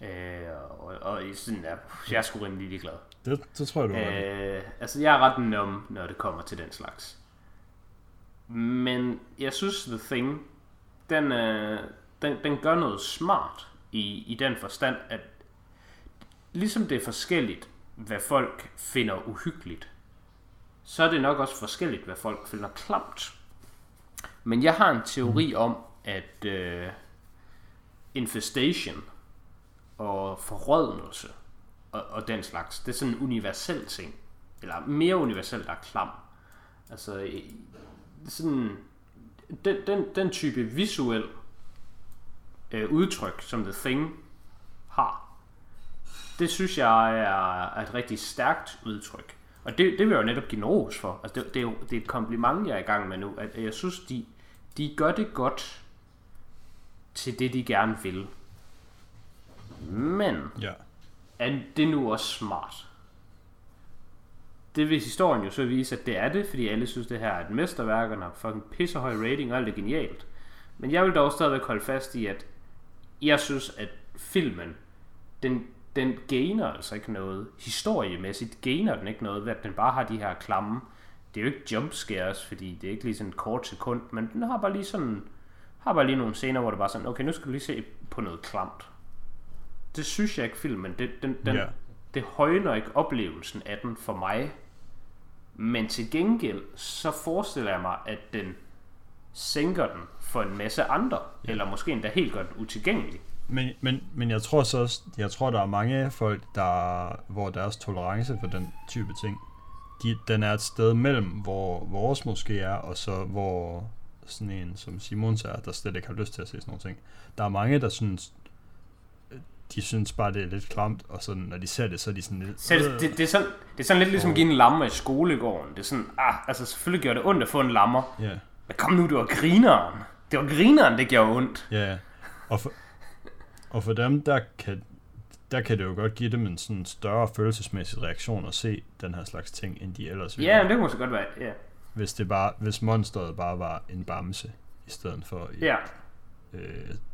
Øh, og, og sådan, ja, jeg er sgu rimelig ligeglad. Det, det tror jeg, du i. Øh, altså, jeg er ret num, når det kommer til den slags. Men jeg synes, The Thing, den, øh, den, den gør noget smart i, i den forstand, at ligesom det er forskelligt, hvad folk finder uhyggeligt, så er det nok også forskelligt, hvad folk finder klamt. Men jeg har en teori om, at øh, infestation og forrådnelse og, og den slags, det er sådan en universel ting. Eller mere universelt, der er klam. Altså, i- sådan, den, den, den type visuel øh, udtryk, som The Thing har, det synes jeg er, et rigtig stærkt udtryk. Og det, det vil jeg jo netop give ros for. Altså det, det, er jo det er et kompliment, jeg er i gang med nu. At jeg synes, de, de gør det godt til det, de gerne vil. Men Ja. er det nu også smart? Det vil historien jo så vise, at det er det, fordi alle synes, det her er et mesterværk, og har fucking pissehøj rating, og alt er genialt. Men jeg vil dog stadigvæk holde fast i, at jeg synes, at filmen, den, den gainer altså ikke noget. Historiemæssigt gainer den ikke noget, ved at den bare har de her klamme. Det er jo ikke jump scares, fordi det er ikke lige sådan et kort sekund, men den har bare lige sådan, har bare lige nogle scener, hvor det bare sådan, okay, nu skal du lige se på noget klamt. Det synes jeg ikke filmen, det, den, den, Ja. det højner ikke oplevelsen af den for mig. Men til gengæld, så forestiller jeg mig, at den sænker den for en masse andre, ja. eller måske endda helt gør den utilgængelig. Men, men, men jeg tror så også, jeg tror, der er mange folk, der, hvor deres tolerance for den type ting, de, den er et sted mellem, hvor vores måske er, og så hvor sådan en som Simons er, der slet ikke har lyst til at se sådan nogle ting. Der er mange, der synes, de synes bare, det er lidt klamt, og så når de ser det, så er de sådan lidt... Så det, det, det, er sådan, det er sådan lidt ligesom at give en lammer i skolegården. Det er sådan, ah, altså selvfølgelig gjorde det ondt at få en lammer. Ja, Men kom nu, det var grineren. Det var grineren, det gjorde ondt. ja, ja. Og for, og for dem, der kan, der kan det jo godt give dem en sådan større følelsesmæssig reaktion at se den her slags ting, end de ellers ville. Ja, men det kunne så godt være, ja. hvis det bare hvis monsteret bare var en bamse i stedet for Ja, øh,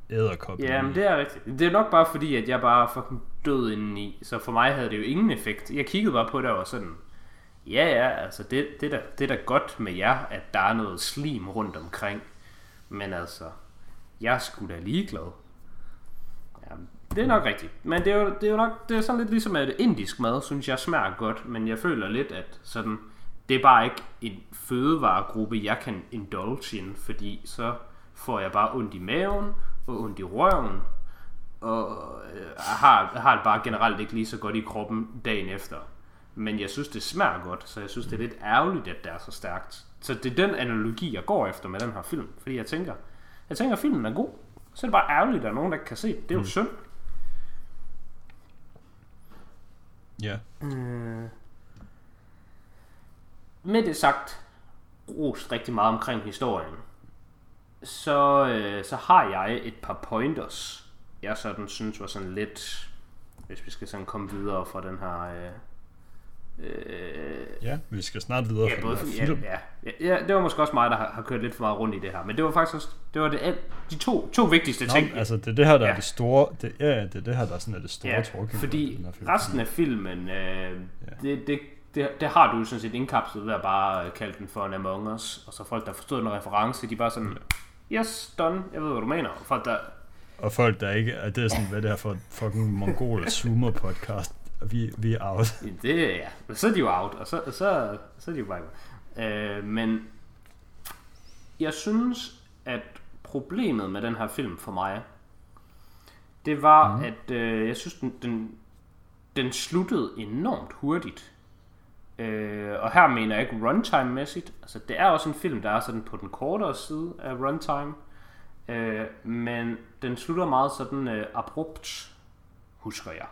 æderkop. ja men det er rigtigt. Det er nok bare fordi, at jeg bare er fucking død indeni. Så for mig havde det jo ingen effekt. Jeg kiggede bare på det og var sådan, Ja, ja, altså det, det, er da, det er da godt med jer, at der er noget slim rundt omkring. Men altså, jeg skulle da ligeglad. Det er nok rigtigt. Men det er jo, det er jo nok, det er sådan lidt ligesom, at indisk mad, synes jeg smager godt, men jeg føler lidt, at sådan, det er bare ikke en fødevaregruppe, jeg kan indulge in, fordi så får jeg bare ondt i maven, og ondt i røven, og øh, har, har det bare generelt ikke lige så godt i kroppen dagen efter. Men jeg synes, det smager godt, så jeg synes, det er lidt ærgerligt, at det er så stærkt. Så det er den analogi, jeg går efter med den her film. Fordi jeg tænker, jeg tænker, at filmen er god. Så er det bare ærgerligt, at der er nogen, der ikke kan se det. Det er jo mm. synd. Ja. Øh. Med det sagt, rost rigtig meget omkring historien. Så, øh, så har jeg et par pointers, jeg sådan synes var sådan lidt, hvis vi skal sådan komme videre fra den her... Øh, Øh, ja, vi skal snart videre ja, både, ja, ja, ja, ja, det var måske også mig, der har, har kørt lidt for meget rundt i det her. Men det var faktisk også, det var det, de to, to vigtigste Nå, ting. altså det er det her, der ja. er det store, det, ja, det er det her, der er sådan er det store ja, talking fordi den film. resten af filmen, øh, ja. det, det, det, det, har du sådan set indkapslet ved at bare kalde den for en Among Us, og så folk, der forstod en reference, de bare sådan, ja. yes, done, jeg ved, hvad du mener. Og folk, der, og folk, der ikke, er det er sådan, hvad det er for fucking mongol zoomer podcast vi, vi er out. Det, ja, så er de jo out, og så, så, så er de jo bare øh, Men jeg synes, at problemet med den her film for mig, det var, mm. at øh, jeg synes, den, den, den sluttede enormt hurtigt. Øh, og her mener jeg ikke runtime-mæssigt. Altså, det er også en film, der er sådan på den kortere side af runtime. Øh, men den slutter meget sådan øh, abrupt, husker jeg.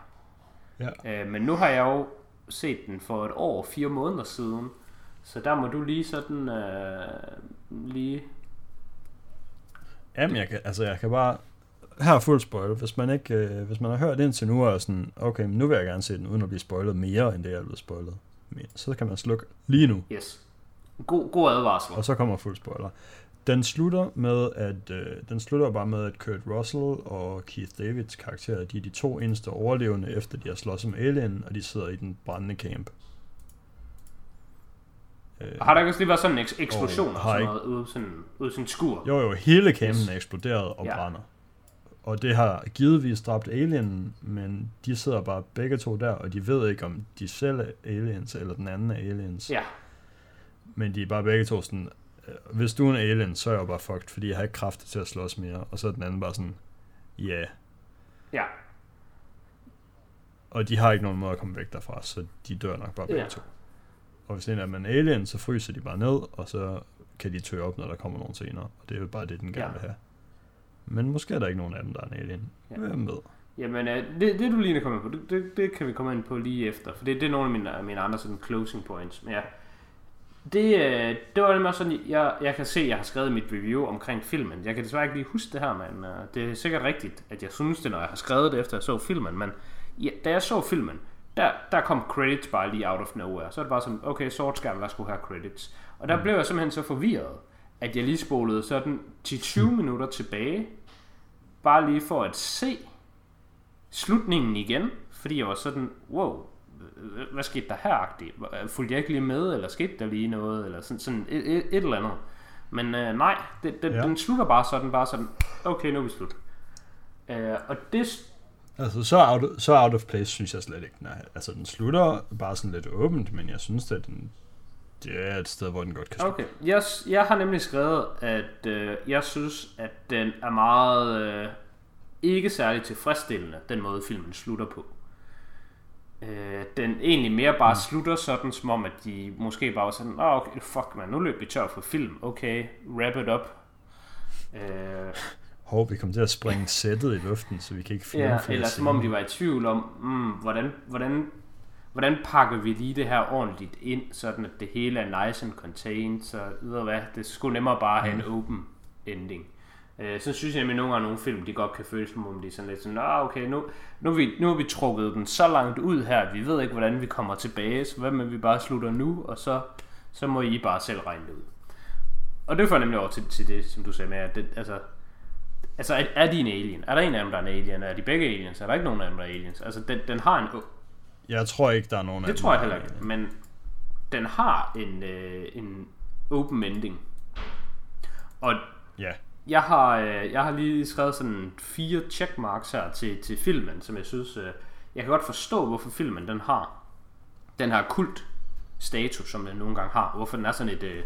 Ja. Øh, men nu har jeg jo set den for et år, fire måneder siden. Så der må du lige sådan øh, lige... Jamen, jeg kan, altså jeg kan bare... Her er fuld spoil. Hvis man, ikke, øh, hvis man har hørt indtil nu, og sådan, okay, men nu vil jeg gerne se den, uden at blive spoilet mere, end det jeg er blevet spoilet. Så kan man slukke lige nu. Yes. God, god advarsel. Og så kommer fuld spoiler. Den slutter med, at øh, den slutter bare med, at Kurt Russell og Keith Davids karakterer, de er de to eneste overlevende, efter de har slået med alien, og de sidder i den brændende camp. Øh, har der ikke også lige været sådan en eks- eksplosion og sådan noget ude, sådan, ude sådan skur? Jo, jo, hele campen yes. er eksploderet og ja. brænder. Og det har givetvis dræbt alien, men de sidder bare begge to der, og de ved ikke, om de selv er aliens, eller den anden er aliens. Ja. Men de er bare begge to sådan, hvis du er en alien, så er jeg jo bare fucked, fordi jeg har ikke kræfter til at slås mere. Og så er den anden bare sådan, ja. Yeah. Ja. Og de har ikke nogen måde at komme væk derfra, så de dør nok bare begge ja. to. Og hvis en af dem er en alien, så fryser de bare ned, og så kan de tøje op, når der kommer nogen senere. Og det er jo bare det, den gerne ja. vil have. Men måske er der ikke nogen af dem, der er en alien. Ja. Hvem ved? Jamen, øh, det, det du lige kommer på, det, det, det, kan vi komme ind på lige efter. For det, det er nogle af mine, mine andre sådan closing points. Men ja, det, øh, det var nemlig sådan, jeg, jeg kan se, at jeg har skrevet mit review omkring filmen. Jeg kan desværre ikke lige huske det her, men uh, det er sikkert rigtigt, at jeg synes det, når jeg har skrevet det, efter jeg så filmen. Men ja, da jeg så filmen, der, der kom credits bare lige out of nowhere. Så er det bare sådan, okay, sort skærm, der skulle have credits. Og der mm. blev jeg simpelthen så forvirret, at jeg lige spolede sådan til 20 mm. minutter tilbage, bare lige for at se slutningen igen, fordi jeg var sådan, wow, hvad skete der her? Fulgte jeg ikke lige med, eller skete der lige noget, eller sådan, sådan et, et, et eller andet. Men øh, nej, det, det, ja. den slutter bare sådan, bare sådan, okay, nu er vi slut. Øh, og det... Altså, så out, så out of place, synes jeg slet ikke. Nej, altså, den slutter bare sådan lidt åbent, men jeg synes, at den, det er et sted, hvor den godt kan slutte. Okay, jeg, jeg har nemlig skrevet, at øh, jeg synes, at den er meget... Øh, ikke særlig tilfredsstillende, den måde filmen slutter på øh, den egentlig mere bare mm. slutter sådan, som om, at de måske bare var sådan, oh, okay, fuck man, nu løb vi tør for film, okay, wrap it up. Øh, Hov, vi kommer til at springe sættet i luften, så vi kan ikke finde ja, eller som om de var i tvivl om, mm, hvordan, hvordan, hvordan pakker vi lige det her ordentligt ind, sådan at det hele er nice and contained, så ved hvad, det skulle nemmere bare have mm. en open ending. Øh, så synes jeg, at nogle gange nogle film, de godt kan føles som om de er sådan lidt sådan, ah, okay, nu, nu, er vi, nu har vi trukket den så langt ud her, vi ved ikke, hvordan vi kommer tilbage, så hvad med, vi bare slutter nu, og så, så må I bare selv regne det ud. Og det får nemlig over til, til det, som du sagde med, at det, altså, altså er, er de en alien? Er der en af dem, der er en alien? Er de begge aliens? Er der ikke nogen af dem, der er aliens? Altså, den, den har en... Jeg tror ikke, der er nogen det af dem. Det tror jeg heller ikke, men den har en, øh, en open ending. Og Ja, jeg har, øh, jeg har lige skrevet sådan fire checkmarks her til, til filmen, som jeg synes, øh, jeg kan godt forstå, hvorfor filmen den har den her kult status, som den nogle gange har, hvorfor den er sådan et øh,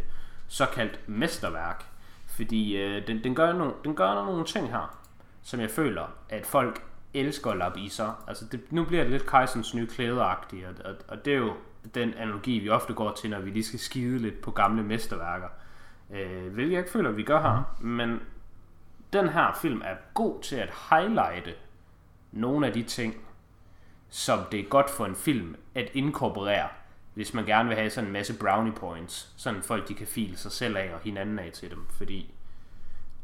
såkaldt mesterværk. Fordi øh, den, den, gør nogle, den gør nogle ting her, som jeg føler, at folk elsker at lappe i sig. Altså det, nu bliver det lidt Kajsens nye klæderagtigt, og, og, og det er jo den analogi, vi ofte går til, når vi lige skal skide lidt på gamle mesterværker. Øh, hvilket jeg ikke føler, vi gør her. Men den her film er god til at highlighte nogle af de ting, som det er godt for en film at inkorporere, hvis man gerne vil have sådan en masse brownie points, sådan folk de kan file sig selv af og hinanden af til dem, fordi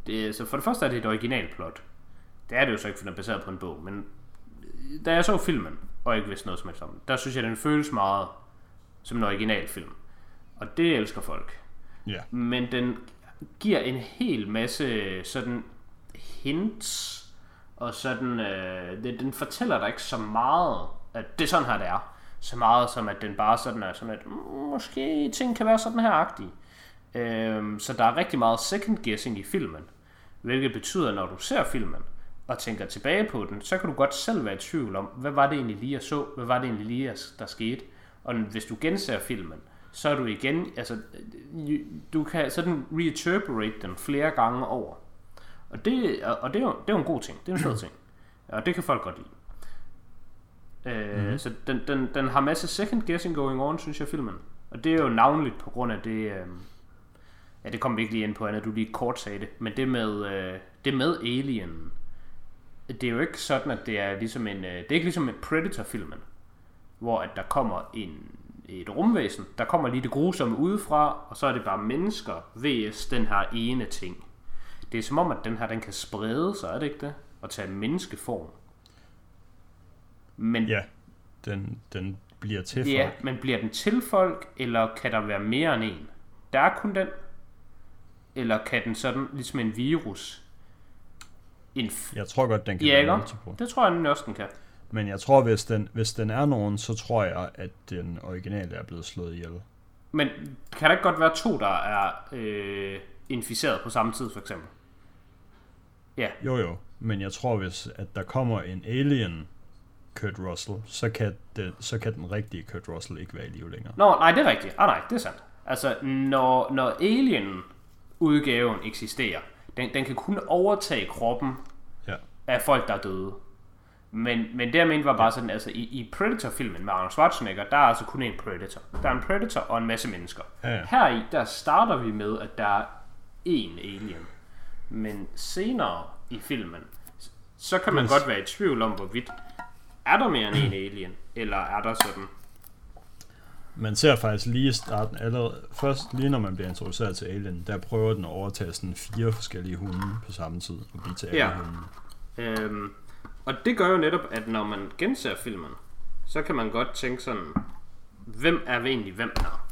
det, så for det første er det et originalplot. Det er det jo så ikke, for den er baseret på en bog, men da jeg så filmen, og ikke vidste noget som helst om den, der synes jeg, den føles meget som en originalfilm. Og det elsker folk ja. Men den giver en hel masse sådan hints, og sådan, øh, det, den fortæller dig ikke så meget, at det er sådan her, det er. Så meget som, at den bare sådan er sådan, at mm, måske ting kan være sådan her agtige. Øhm, så der er rigtig meget second guessing i filmen, hvilket betyder, når du ser filmen, og tænker tilbage på den, så kan du godt selv være i tvivl om, hvad var det egentlig lige, jeg så? Hvad var det egentlig lige, der skete? Og hvis du genser filmen, så er du igen, altså, du kan sådan reiterberate den flere gange over. Og det, og det, er, jo, det er jo en god ting. Det er en fed ting. Og det kan folk godt lide. Øh, mm-hmm. Så den, den, den har masser second guessing going on, synes jeg, filmen. Og det er jo navnligt på grund af det... Øh, ja, det kommer vi ikke lige ind på, Anna, du lige kort sagde det. Men det med, øh, det med Alien, det er jo ikke sådan, at det er ligesom en... Øh, det er ikke ligesom en Predator-filmen, hvor at der kommer en, et rumvæsen, der kommer lige det grusomme udefra, og så er det bare mennesker, vs. den her ene ting. Det er som om, at den her, den kan sprede sig, er det ikke det? Og tage menneskeform. Men, Ja, den, den bliver til ja, folk. men bliver den til folk, eller kan der være mere end en? Der er kun den. Eller kan den sådan, ligesom en virus, inf- Jeg tror godt, den kan Ja, være multiple. Det tror jeg, den også den kan. Men jeg tror, hvis den, hvis den er nogen, så tror jeg, at den originale er blevet slået ihjel. Men kan der ikke godt være to, der er øh, inficeret på samme tid, for eksempel? Ja, Jo jo, men jeg tror, hvis at der kommer en alien Kurt Russell, så kan, den, så kan den rigtige Kurt Russell ikke være i live længere. Nå, nej, det er rigtigt. Ah, nej, det er sandt. Altså, når, når Alien-udgaven eksisterer, den, den kan kun overtage kroppen Ja. af folk, der er døde. Men, men det jeg mente var bare sådan, altså i, i Predator-filmen med Arnold Schwarzenegger, der er altså kun en Predator. Der er en Predator og en masse mennesker. Ja, ja. Her i, der starter vi med, at der er én alien. Men senere i filmen, så kan man Yes. godt være i tvivl om, hvorvidt er der mere end en alien, eller er der sådan Man ser faktisk lige starten, allerede, først lige når man bliver introduceret til Alien, der prøver den at overtage sådan fire forskellige hunde på samme tid og blive til alle Ja. hunde. Øhm, og det gør jo netop, at når man genser filmen, så kan man godt tænke sådan, hvem er egentlig hvem her?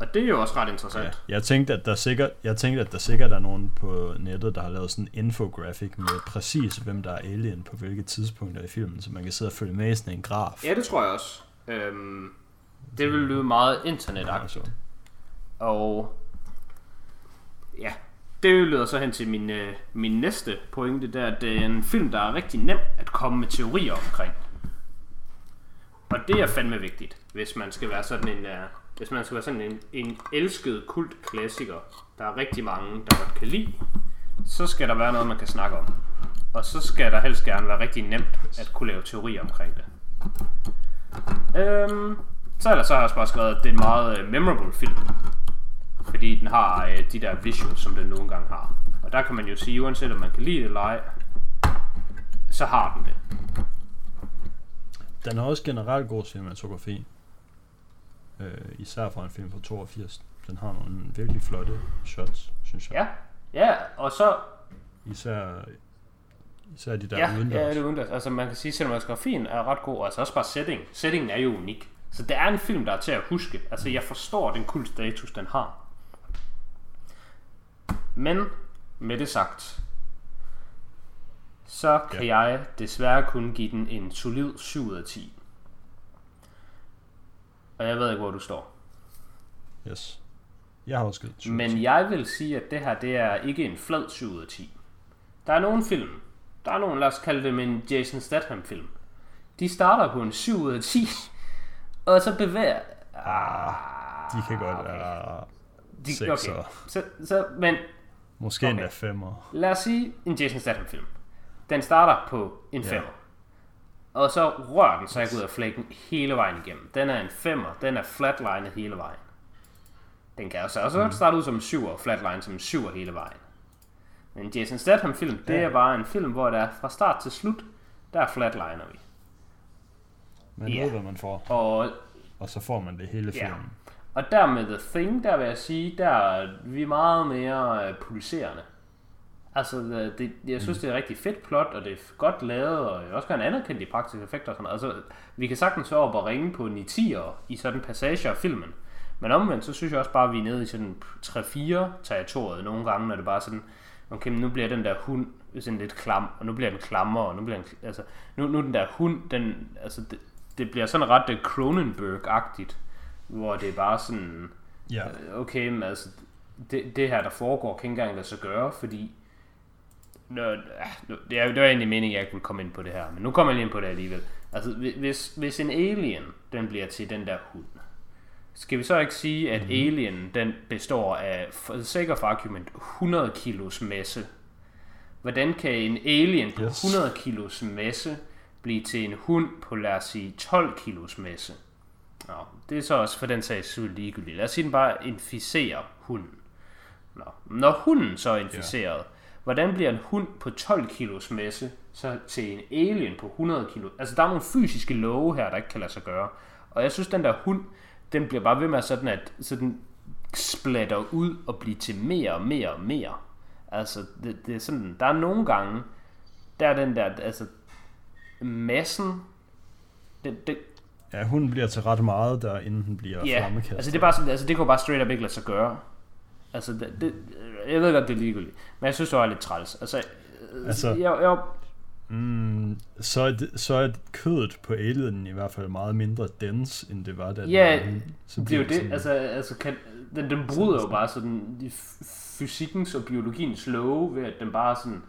Og det er jo også ret interessant. Ja. Jeg tænkte, at der sikkert, jeg tænkte, at der sikkert er nogen på nettet, der har lavet sådan en infographic med præcis, hvem der er alien på hvilke tidspunkter i filmen, så man kan sidde og følge med i sådan en graf. Ja, det tror jeg også. Øhm, det vil lyde meget internetagtigt. Og ja, det leder så hen til min, øh, min næste pointe, der at det er en film, der er rigtig nem at komme med teorier omkring. Og det er fandme vigtigt, hvis man skal være sådan en, øh, hvis man skal være sådan en, en elsket kult klassiker, der er rigtig mange, der godt kan lide, så skal der være noget, man kan snakke om. Og så skal der helst gerne være rigtig nemt at kunne lave teorier omkring det. Øhm, så ellers så har jeg også bare skrevet, at det er en meget øh, memorable film. Fordi den har øh, de der visuals, som den nogle gange har. Og der kan man jo sige, uanset om man kan lide det eller ej, så har den det. Den har også generelt god cinematografi. Øh, især fra en film fra 82. Den har nogle virkelig flotte shots, synes jeg. Ja, ja, og så... Især, især de der Ja, udendørs. ja, det er udendørs. Altså man kan sige, at cinematografien er ret god, og altså også bare setting. Settingen er jo unik. Så det er en film, der er til at huske. Altså jeg forstår den kult status, den har. Men med det sagt, så kan ja. jeg desværre kun give den en solid 7 ud af 10. Og jeg ved ikke, hvor du står. Yes. Jeg har også givet 7 Men jeg vil sige, at det her, det er ikke en flad 7 ud af 10. Der er nogle film, der er nogle, lad os kalde dem en Jason Statham film. De starter på en 7 ud af 10, og så bevæger... Ah, De kan godt være de, sekser. okay. Så, så, men Måske Okay. endda femmer. lad os sige en Jason Statham film. Den starter på en Ja. 5. Og så rører den sig ud af flækken hele vejen igennem. Den er en 5'er, den er flatlinet hele vejen. Den kan også også mm. starte ud som en 7'er og flatline som en 7'er hele vejen. Men en Jason Statham film, det Ja. er bare en film, hvor der er fra start til slut, der flatliner vi. Man Ja. ved, hvad man får. Og Og så får man det hele Ja. Og der med The Thing, der vil jeg sige, der er vi meget mere øh, pulserende. Altså, det, det, jeg synes, det er et rigtig fedt plot, og det er godt lavet, og jeg også gerne anerkende de praktiske effekter og sådan noget. Altså, vi kan sagtens så op og ringe på 9 10 i sådan passager af filmen. Men omvendt, så synes jeg også bare, at vi er nede i sådan 3-4 territoriet nogle gange, når det bare er sådan, okay, nu bliver den der hund sådan lidt klam, og nu bliver den klammer, og nu bliver den, altså, nu, nu den der hund, den, altså, det, det bliver sådan ret øh, Cronenberg-agtigt, hvor det er bare sådan, Ja. Øh, okay, men altså, det, det her, der foregår, kan ikke engang lade sig gøre, fordi Nå, det, er, det var egentlig meningen, at jeg ikke ville komme ind på det her, men nu kommer jeg lige ind på det alligevel. Altså, hvi- hvis, hvis en alien, den bliver til den der hund, skal vi så ikke sige, at mm. alien, den består af, for the sake of argument, 100 kilos masse? Hvordan kan en alien på Yes. 100 kilos masse blive til en hund på, lad os sige, 12 kilos masse? Nå, det er så også for den sags skyld ligegyldigt. Lad os sige, den bare inficerer hunden. Nå. Når hunden så er inficeret, ja. hvordan bliver en hund på 12 kilos masse så til en alien på 100 kilo? Altså, der er nogle fysiske love her, der ikke kan lade sig gøre. Og jeg synes, den der hund, den bliver bare ved med sådan, at så den splatter ud og bliver til mere og mere og mere. Altså, det, det er sådan, der er nogle gange, der er den der, altså, massen, det, det, Ja, hun bliver til ret meget der, inden den bliver Ja, flammekastet. altså det er bare sådan, altså det kunne bare straight up ikke lade sig gøre. Altså det, det, jeg ved godt, det er ligegyldigt, men jeg synes, det var lidt træls. Altså, Altså- altså jeg, jeg, Mm, så, er det, så er kødet på alienen i hvert fald meget mindre dense, end det var da den Ja, var hund. så det er jo det, sådan- altså, altså kan, den, den bryder jo bare sådan de fysikkens og biologiens love ved, at den bare sådan,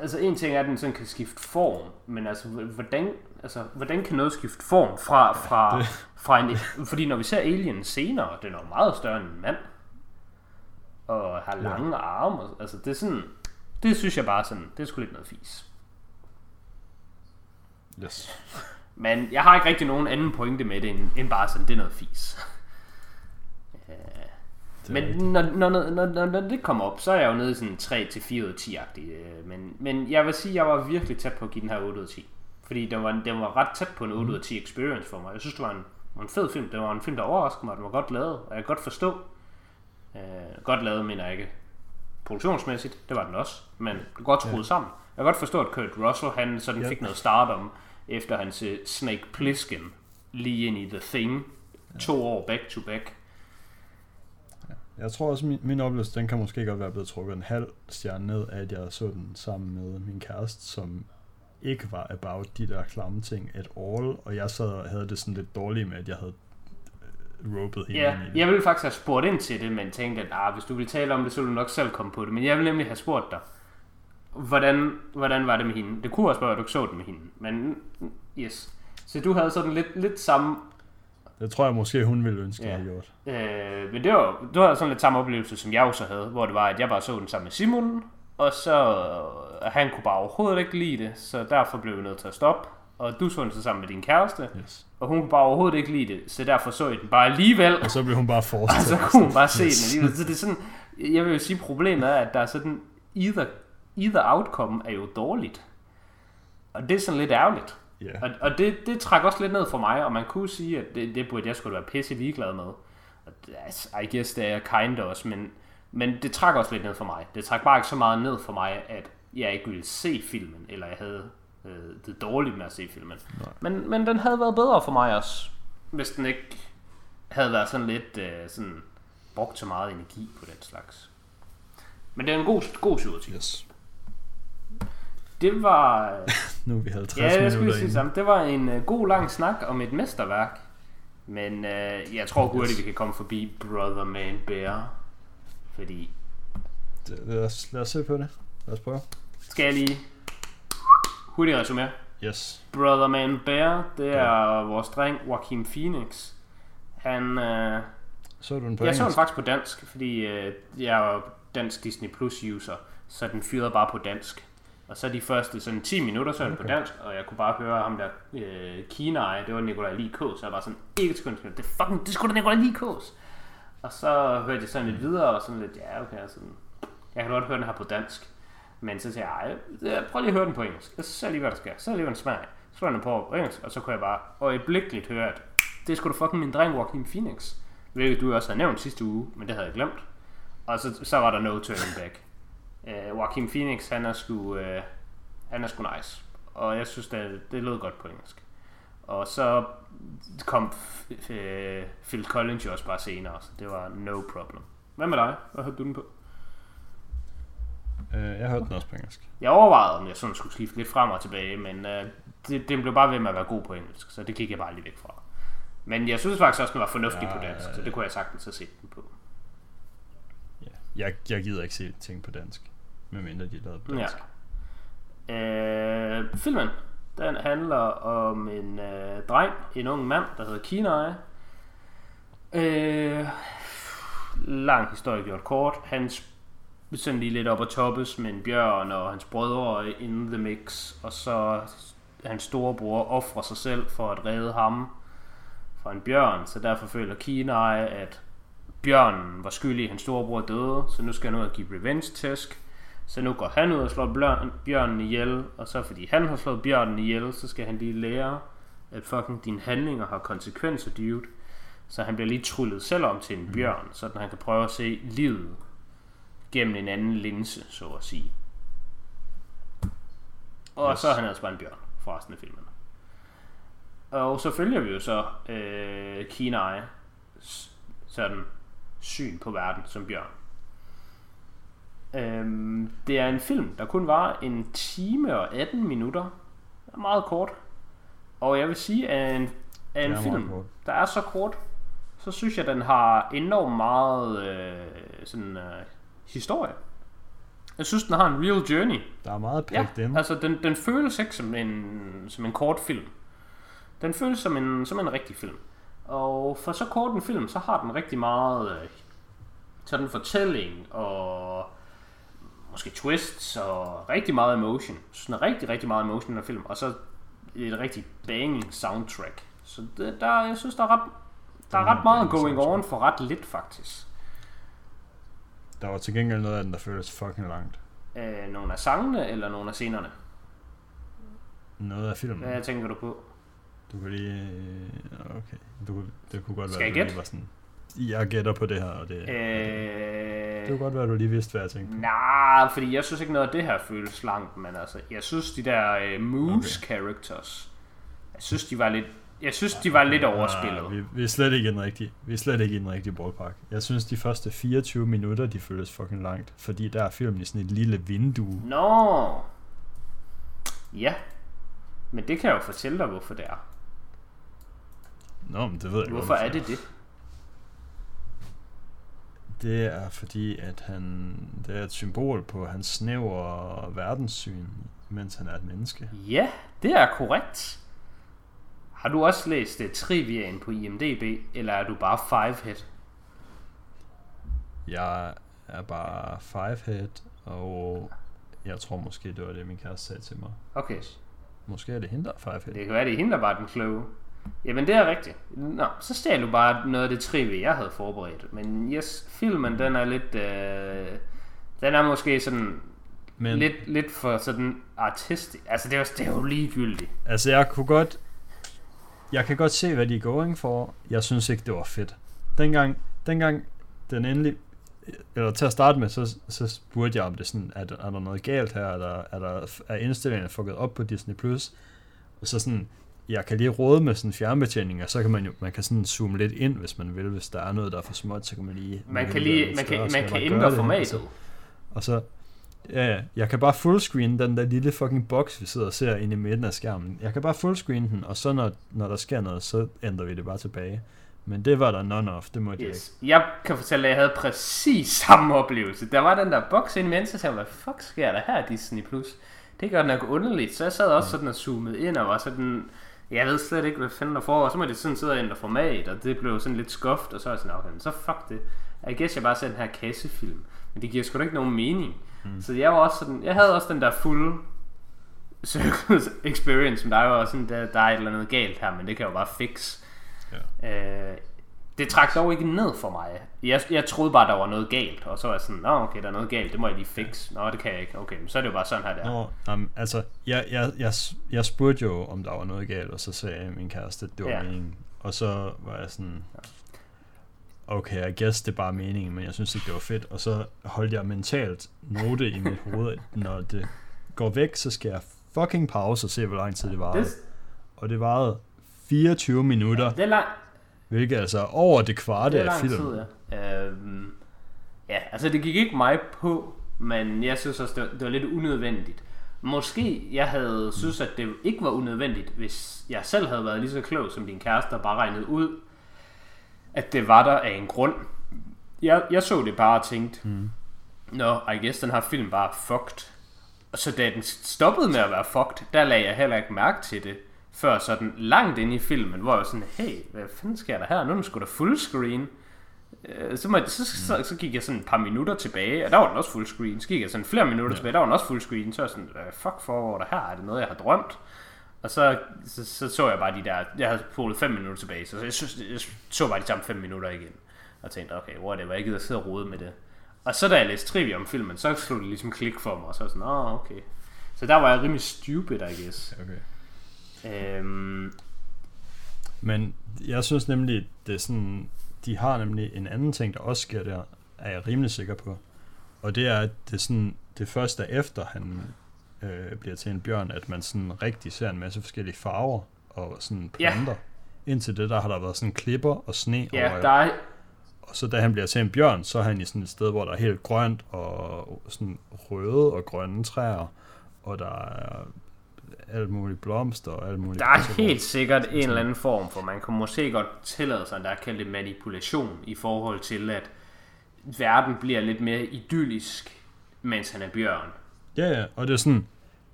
altså en ting er, at den sådan kan skifte form, men altså hvordan, altså, hvordan kan noget skifte form fra, fra, fra en, fordi når vi ser Alien senere, den er jo meget større end en mand, og har lange ja. arme, og- altså det er sådan, det synes jeg bare sådan, det er sgu lidt noget fis. Yes. Men jeg har ikke rigtig nogen anden pointe med det, end, end bare sådan, det er noget fis. Er Men når, når, når, når, når det kommer op, så er jeg jo nede i sådan 3-4 ud af 10-agtig. øh, Men, men jeg vil sige, at jeg var virkelig tæt på at give den her 8 ud af 10. Fordi den var, den var ret tæt på en 8 ud af 10 experience for mig. Jeg synes, det var en, en fed film. Det var en film, der overraskede mig. Den var godt lavet, og jeg kan godt forstå. Øh, godt lavet, mener jeg ikke produktionsmæssigt. Det var den også. Men godt skruet ja. sammen. Jeg kan godt forstå, at Kurt Russell, han sådan Ja. fik noget stardom efter hans Snake Plissken lige ind i The Thing. To år back to back. Jeg tror også, min, min oplevelse, den kan måske godt være blevet trukket en halv stjerne ned, af at jeg så den sammen med min kæreste, som ikke var about de der klamme ting at all, og jeg sad og havde det sådan lidt dårligt med, at jeg havde øh, ropet hende Ja, jeg ville faktisk have spurgt ind til det, men tænkte, at ah, hvis du ville tale om det, så ville du nok selv komme på det. Men jeg ville nemlig have spurgt dig, hvordan, hvordan var det med hende? Det kunne også være, at du ikke så det med hende. Men yes. Så du havde sådan lidt, lidt samme... Det tror jeg måske, hun ville ønske, Ja. jeg havde gjort. Øh, men det var, du havde sådan lidt samme oplevelse, som jeg også havde, hvor det var, at jeg bare så den sammen med Simon, og så øh, han kunne bare overhovedet ikke lide det, så derfor blev vi nødt til at stoppe. Og du så den så sammen med din kæreste, Yes. og hun kunne bare overhovedet ikke lide det, så derfor så I den bare alligevel. Og så blev hun bare fortsat. Og så kunne hun bare se den alligevel. Så det er sådan, jeg vil jo sige, problemet er, at der er sådan, either, either outcome er jo dårligt. Og det er sådan lidt ærgerligt. Ja. Og, og det, det trækker også lidt ned for mig, og man kunne sige, at det, det burde jeg skulle være pisse ligeglad med. Og altså, I guess det er jeg kind også, men, men det trækker også lidt ned for mig. Det trækker bare ikke så meget ned for mig, at jeg ikke ville se filmen, eller jeg havde øh, det dårligt med at se filmen. Nej. Men, men den havde været bedre for mig også, hvis den ikke havde været sådan lidt øh, sådan brugt så meget energi på den slags. Men det er en god, god 7 Yes. Det var... Nu er vi 50 Ja, jeg skulle sige sammen. Det var en uh, god lang snak om et mesterværk. Men øh, jeg tror hurtigt, Yes. vi kan komme forbi Brother Man Bear. Fordi, Det, lad, os, lad os se på det. Lad os prøve. skal jeg lige hurtigt resumere. Yes. Brother Man Bear, det er vores dreng Joaquin Phoenix. Han, øh, Så du den på jeg så den engelsk? faktisk på dansk, fordi øh, jeg er dansk Disney Plus user, så den fyrede bare på dansk. Og så de første sådan 10 minutter, så er okay. på dansk, og jeg kunne bare høre ham der øh, Kina, det var Nikolaj Likås, så jeg var sådan, ikke sekund, det er fucking, det sgu da Nikolaj Likås. Og så hørte jeg sådan lidt videre, og sådan lidt, ja okay, sådan, jeg kan godt høre den her på dansk. Men så siger jeg, ej, prøv lige at høre den på engelsk. Jeg ser lige, hvad der sker. Så lige, hvad den smager. Så slår den på på engelsk, og så kunne jeg bare øjeblikkeligt høre, at det skulle du fucking min dreng Joaquin Phoenix. Hvilket du også havde nævnt sidste uge, men det havde jeg glemt. Og så, så var der no turning back. Uh, Joaquin Phoenix, han er sgu, uh, han er sgu nice. Og jeg synes, det, det lød godt på engelsk. Og så kom f- Phil Collins jo også bare senere, så det var no problem. Hvad med dig? Hvad hørte du den på? Øh, jeg hørte den også på engelsk. Jeg overvejede, om jeg sådan skulle skifte lidt frem og tilbage, men øh, det, den blev bare ved med at være god på engelsk, så det gik jeg bare lige væk fra. Men jeg synes faktisk også, den var fornuftig Ja, på dansk, så det kunne jeg sagtens have set den på. Ja. Jeg, jeg gider ikke se ting på dansk. Medmindre de lavet på Ja. dansk. Øh, filmen, den handler om en øh, dreng, en ung mand, der hedder Kenai. Øh, lang historie gjort kort. Han sådan lige lidt op at toppes med en bjørn og hans brødre in the mix. Og så hans storebror offrer sig selv for at redde ham fra en bjørn. Så derfor føler Kenai, at bjørnen var skyldig, at hans storebror døde. Så nu skal han ud og give revenge tæsk. Så nu går han ud og slår bjørn, bjørnen ihjel, og så fordi han har slået bjørnen ihjel, så skal han lige lære, at fucking dine handlinger har konsekvenser, dude. Så han bliver lige trullet selv om til en bjørn, så han kan prøve at se livet gennem en anden linse, så at sige. Og Yes. så er han altså bare en bjørn for resten af filmen. Og så følger vi jo så øh, Kenai sådan syn på verden som bjørn. Øhm, det er en film, der kun var en time og 18 minutter. Er meget kort. Og jeg vil sige, at en, at en film, der er så kort, så synes jeg, den har enormt meget øh, sådan, øh, historie. Jeg synes, den har en real journey. Der er meget Ja, pækt ind. altså den, den føles ikke som en, som en kort film. Den føles som en, som en rigtig film. Og for så kort en film, så har den rigtig meget øh, sådan fortælling og måske twists og rigtig meget emotion. Sådan rigtig, rigtig meget emotion i den film. Og så et rigtig banging soundtrack. Så det, der, jeg synes, der er ret, der er ret meget going on soundtrack. for ret lidt, faktisk. Der var til gengæld noget af den, der føltes fucking langt. Øh, nogle af sangene eller nogle af scenerne. Noget af filmen. Hvad tænker du på? Du kunne lige... Okay. Du, det kunne godt Skal være, jeg gætte? var sådan... Jeg gætter på det her, og det... Øh, Det kunne godt være, at du lige vidste, hvad jeg tænkte. Nej, fordi jeg synes ikke noget af det her føles langt, men altså, jeg synes de der uh, Moose okay. characters, jeg synes de var lidt, jeg synes de var lidt overspillet. Ah, vi, vi, er slet ikke i den rigtige, vi er slet ikke i den rigtige ballpark. Jeg synes, de første 24 minutter, de føles fucking langt. Fordi der er filmen i sådan et lille vindue. Nå, ja, men det kan jeg jo fortælle dig, hvorfor det er. Nå, men det ved jeg Hvorfor godt, er det det? Det er fordi, at han, det er et symbol på hans snævre verdenssyn, mens han er et menneske. Ja, det er korrekt. Har du også læst uh, triviaen på IMDb, eller er du bare fivehead? Jeg er bare fivehead, og jeg tror måske, det var det, min kæreste sagde til mig. Okay, Måske er det hende, der er fivehead. det kan være, det er hende, der bare er den kloge. Jamen, det er rigtigt. Nå, så stjal du bare noget af det trivia, jeg havde forberedt. Men yes, filmen, den er lidt... Øh, den er måske sådan Men lidt, lidt for sådan artistisk. Altså, det er, jo, det er jo ligegyldigt. altså, jeg kunne godt... Jeg kan godt se, hvad de er going for. Jeg synes ikke, det var fedt. Dengang, dengang den endelig... Eller til at starte med, så, så spurgte jeg om det sådan, er der, er der noget galt her? Er der, er der er indstillingerne fucket op på Disney+. Plus? Og så sådan, jeg kan lige råde med sådan en fjernbetjening, og så kan man jo man kan sådan zoome lidt ind, hvis man vil. Hvis der er noget, der er for småt, så kan man lige... Man kan gøre lige, man kan, man kan ændre formatet. Og så, Ja, jeg kan bare fullscreen den der lille fucking boks, vi sidder og ser inde i midten af skærmen. Jeg kan bare fullscreen den, og så når, når der sker noget, så ændrer vi det bare tilbage. Men det var der none of, det måtte yes. jeg ikke. Jeg kan fortælle, at jeg havde præcis samme oplevelse. Der var den der boks inde imens, og så hvad fuck sker der her Disney+. Plus? Det gør nok underligt. Så jeg sad også sådan og zoomede ind og var sådan, jeg ved slet ikke, hvad fanden der foregår. Så må det sådan sidde og ændre format, og det blev sådan lidt skuft, og så er jeg sådan, okay, så fuck det. Jeg guess, jeg bare ser den her kassefilm. Men det giver sgu da ikke nogen mening. Mm. Så jeg var også sådan, jeg havde også den der fulde circles experience, men der var sådan, der, der er et eller andet galt her, men det kan jeg jo bare fix. Ja. Øh, det trak dog ikke ned for mig. Jeg, jeg troede bare, der var noget galt, og så var jeg sådan, nå okay, der er noget galt, det må jeg lige fikse. Nå, det kan jeg ikke. Okay, så er det jo bare sådan her der. Nå, um, altså, jeg, jeg, jeg, jeg spurgte jo, om der var noget galt, og så sagde min kæreste, at det var ja. meningen. Og så var jeg sådan, okay, I guess det er bare meningen, men jeg synes ikke, det var fedt. Og så holdt jeg mentalt note i mit hoved, når det går væk, så skal jeg fucking pause og se, hvor lang tid det varede. Og det varede 24 minutter. Ja, det er lang... Hvilket altså over det kvarte af filmen. Tid, ja. Øhm, ja, altså det gik ikke mig på, men jeg synes også, det var, det var lidt unødvendigt. Måske jeg havde synes, at det ikke var unødvendigt, hvis jeg selv havde været lige så klog som din kæreste og bare regnet ud, at det var der af en grund. Jeg, jeg så det bare og tænkte, mm. Nå, I guess den her film bare fucked. Og så da den stoppede med at være fucked, der lagde jeg heller ikke mærke til det før sådan langt ind i filmen, hvor jeg sådan, hey, hvad fanden sker der her? Nu er den sgu da fullscreen. Øh, så, må, så, så, så, gik jeg sådan et par minutter tilbage, og der var den også fullscreen. Så gik jeg sådan flere minutter ja. tilbage, der var den også fullscreen. Så var jeg sådan, hvad fuck foregår der her? Er det noget, jeg har drømt? Og så, så, så, så jeg bare de der, jeg havde polet 5 minutter tilbage, så jeg, synes, jeg så bare de samme 5 minutter igen. Og tænkte, okay, whatever, jeg gider sidde og rode med det. Og så da jeg læste trivia om filmen, så slog det ligesom klik for mig, og så var jeg sådan, åh, oh, okay. Så der var jeg rimelig stupid, I guess. Okay. Øhm. Men jeg synes nemlig, det er sådan, de har nemlig en anden ting, der også sker der, er jeg rimelig sikker på. Og det er, at det, er sådan, det første er efter, han øh, bliver til en bjørn, at man sådan rigtig ser en masse forskellige farver og sådan planter. Ja. Indtil det, der har der været sådan klipper og sne. Ja, og, der er... og så da han bliver til en bjørn, så er han i sådan et sted, hvor der er helt grønt og sådan røde og grønne træer. Og der er alt muligt blomster og alt muligt. Der er helt sikkert en eller anden form for, man kan måske godt tillade sig, at der er kaldt manipulation i forhold til, at verden bliver lidt mere idyllisk, mens han er bjørn. Ja, ja, og det er sådan,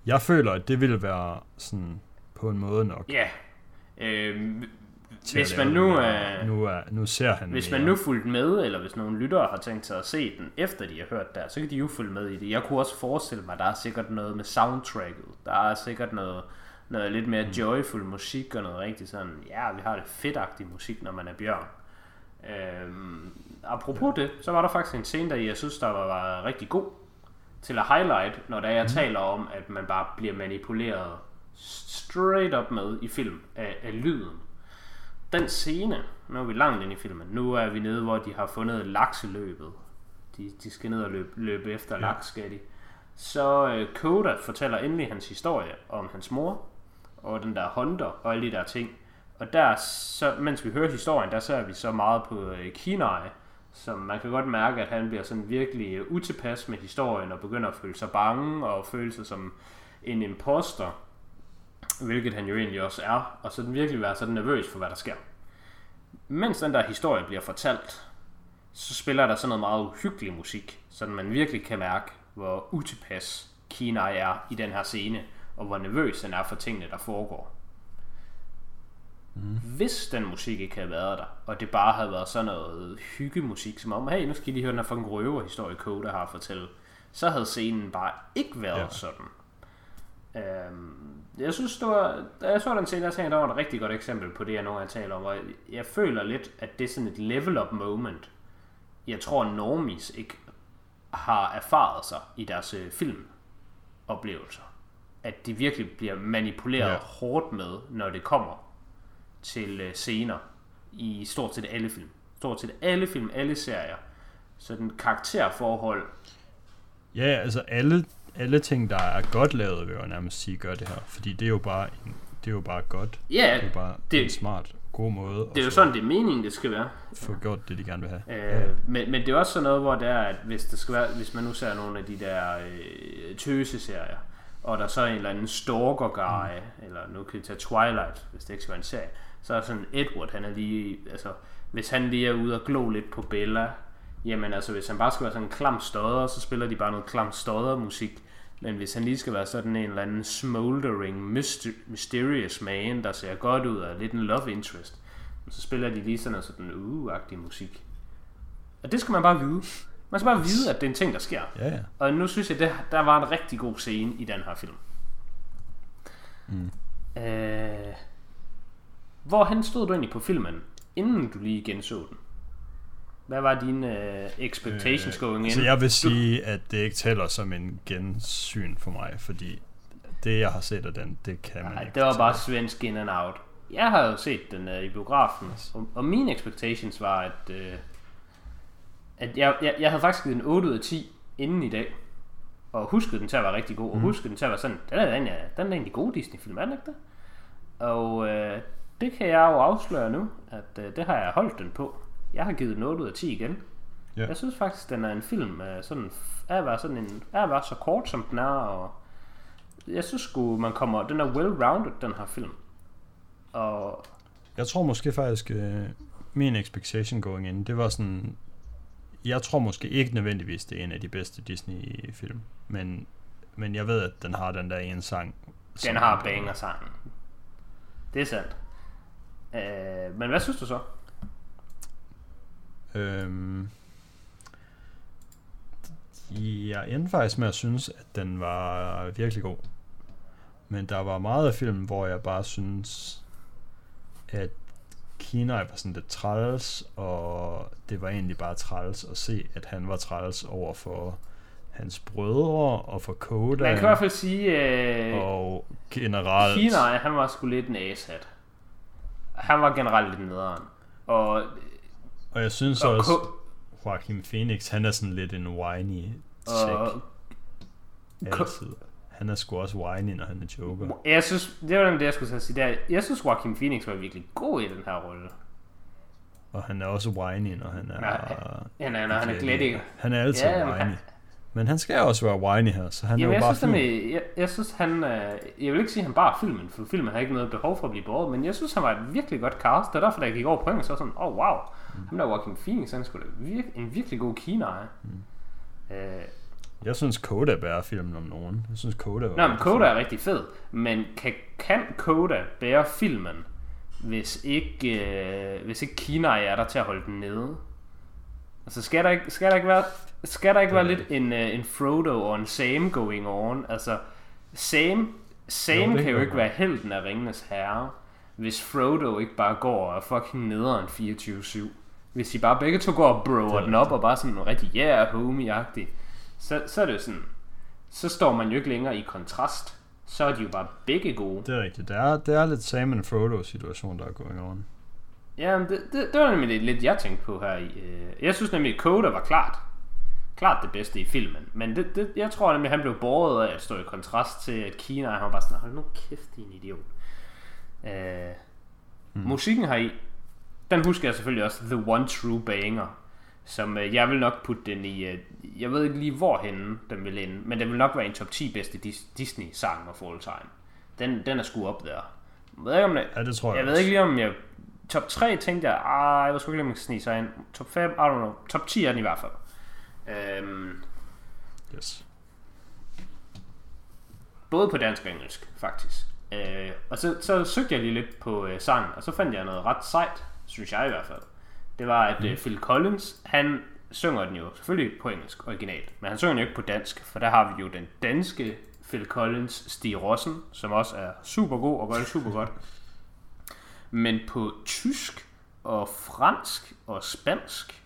jeg føler, at det ville være sådan på en måde nok. Ja, øh, hvis man nu, er, nu, er, nu ser han Hvis mere. man nu fulgt med, eller hvis nogle lyttere har tænkt sig at se den, efter de har hørt der, så kan de jo følge med i det. Jeg kunne også forestille mig, at der er sikkert noget med soundtracket. Der er sikkert noget, noget lidt mere mm. joyful musik, og noget rigtig sådan, ja, vi har det fedtagtige musik, når man er bjørn. Øhm, apropos ja. det, så var der faktisk en scene, der jeg synes, der var, var rigtig god til at highlight, når der jeg mm. taler om, at man bare bliver manipuleret straight up med i film af, af lyden den scene, nu er vi langt ind i filmen, nu er vi nede, hvor de har fundet lakseløbet. De, de skal ned og løbe, løbe efter ja. laks, skal de. Så uh, Koda fortæller endelig hans historie om hans mor, og den der hunter, og alle de der ting. Og der, så, mens vi hører historien, der ser vi så meget på uh, Kinai, som man kan godt mærke, at han bliver sådan virkelig uh, utilpas med historien, og begynder at føle sig bange, og føle sig som en imposter hvilket han jo egentlig også er, og så den virkelig være sådan nervøs for, hvad der sker. Mens den der historie bliver fortalt, så spiller der sådan noget meget uhyggelig musik, så man virkelig kan mærke, hvor utilpas Kina er i den her scene, og hvor nervøs den er for tingene, der foregår. Mm. Hvis den musik ikke havde været der, og det bare havde været sådan noget hyggemusik, som om, hey, nu skal I lige høre den her fucking røverhistorie, Code har at fortælle, så havde scenen bare ikke været ja. sådan. Øhm, jeg synes, det var, da jeg så den der tænkte, der var et rigtig godt eksempel på det, jeg nogle gange taler om, og jeg føler lidt, at det er sådan et level up moment, jeg tror, normies ikke har erfaret sig i deres øh, filmoplevelser. At de virkelig bliver manipuleret ja. hårdt med, når det kommer til øh, scener i stort set alle film. Stort set alle film, alle serier. Så den karakterforhold... Ja, altså alle alle ting, der er godt lavet, vil jeg nærmest sige, gør det her. Fordi det er jo bare, en, det er jo bare godt. Ja, det er bare det, en smart, god måde. Det er jo sådan, det er meningen, det skal være. Få gjort det, de gerne vil have. Øh, men, men det er også sådan noget, hvor det er, at hvis, det skal være, hvis man nu ser nogle af de der øh, tøse-serier, og der så er en eller anden stalker guy, mm. eller nu kan vi tage Twilight, hvis det ikke skal være en serie, så er sådan Edward, han er lige, altså, hvis han lige er ude og glo lidt på Bella, jamen altså, hvis han bare skal være sådan en klam stodder, så spiller de bare noget klam stodder musik, men hvis han lige skal være sådan en eller anden smoldering, myster- mysterious man, der ser godt ud og er lidt en love interest, så spiller de lige sådan noget sådan uh-agtig musik. Og det skal man bare vide. Man skal bare vide, at det er en ting, der sker. Ja, ja. Og nu synes jeg, at der var en rigtig god scene i den her film. Mm. Øh, hvor han stod du egentlig på filmen, inden du lige genså den? Hvad var dine uh, expectations øh, going in? Så jeg vil sige, at det ikke tæller som en gensyn for mig, fordi det, jeg har set af den, det kan man Nej, ikke. det var bare svensk in and out. Jeg har jo set den uh, i biografen, og, og mine expectations var, at, uh, at jeg, jeg, jeg havde faktisk givet den 8 ud af 10 inden i dag, og huskede den til at være rigtig god, og huskede den til at være sådan, den er, den er, den er egentlig god Disney-film, er den ikke det? Og uh, det kan jeg jo afsløre nu, at uh, det har jeg holdt den på. Jeg har givet den 8 ud af 10 igen. Ja. Jeg synes faktisk, den er en film, uh, sådan, er være sådan en, er være så kort, som den er, og jeg synes sgu, man kommer, den er well-rounded, den her film. Og Jeg tror måske faktisk, øh, min expectation going in, det var sådan, jeg tror måske ikke nødvendigvis, det er en af de bedste Disney-film, men, men jeg ved, at den har den der ene sang. den har banger sangen. Det er sandt. Øh, men hvad synes du så? Øhm, jeg endte faktisk med at synes, at den var virkelig god. Men der var meget af filmen, hvor jeg bare synes, at Kina var sådan lidt træls, og det var egentlig bare træls at se, at han var træls over for hans brødre og for Koda. Man kan i hvert fald sige, øh, og generelt... Kina, han var sgu lidt en ashat. Han var generelt lidt nederen. Og, Og jeg synes og, også, Ko- Joaquin Phoenix, han er sådan lidt en whiny tjek. og Altid. Han er sgu også whiny, når han er joker. jeg synes, det var det, jeg skulle sige der. Jeg synes, Joaquin Phoenix var virkelig god i den her rolle. Og han er også whiny, når han er... Nej, Han er, når han er glædig. Han er altid Ja, whiny. han- Men han skal også være whiny her, så han Jamen, er jeg jo bare synes, nemlig, jeg, jeg synes, han... Øh, jeg vil ikke sige, at han bare filmen, for filmen har ikke noget behov for at blive båret, men jeg synes, han var et virkelig godt cast. Det er derfor, da jeg gik over på engelsk, så var jeg sådan, åh, oh, wow. Mm. Ham der Joaquin Phoenix, han skulle virke, en virkelig god kina. Mm. Øh, Jeg synes, Koda bærer filmen om nogen. Jeg synes, Koda var Nå, men Koda er rigtig fed, men kan, kan Koda bære filmen, hvis ikke, øh, hvis ikke Kina er der til at holde den nede? Altså, skal der ikke, skal der ikke være, skal der ikke være lidt en, øh, en Frodo og en Sam going on? Altså, Sam, Sam Jo, kan jo ikke være helten af Ringenes Herre, hvis Frodo ikke bare går og er fucking nederen 24-7. Hvis de bare begge to går og broer er den op og bare sådan rigtig yeah homie-agtig, så, så er det jo sådan, så står man jo ikke længere i kontrast. Så er de jo bare begge gode. Det er rigtigt. Det er, det er lidt Sam and Frodo situation, der er going on. Ja, det, det, det var nemlig lidt, lidt, jeg tænkte på her i. Øh, jeg synes nemlig, at Coda var klart, klart det bedste i filmen. Men det, det, jeg tror nemlig, at han blev båret af at stå i kontrast til, at Kina, han var bare sådan, hold nu kæft, din idiot. Øh, mm. Musikken her i, den husker jeg selvfølgelig også, The One True Banger. Som øh, jeg vil nok putte den i, øh, jeg ved ikke lige hvorhenne den vil ende, men den vil nok være en top 10 bedste Dis- Disney-sang of all time. Den, den er sgu op der. Jeg ved ikke, om det, Ja, det tror jeg jeg ved også. ikke lige om jeg... Top 3 tænkte jeg, ah, jeg ved sgu ikke, om jeg snige sig ind. Top 5, I don't know. Top 10 er den i hvert fald. Øhm, Yes. både på dansk og engelsk, faktisk. Øh, og så, så søgte jeg lige lidt på øh, sangen, og så fandt jeg noget ret sejt, synes jeg i hvert fald. Det var, at øh, Phil Collins, han synger den jo selvfølgelig på engelsk originalt, men han synger den jo ikke på dansk, for der har vi jo den danske Phil Collins, Stig Rossen, som også er super god og gør det super godt. Men på tysk og fransk og spansk,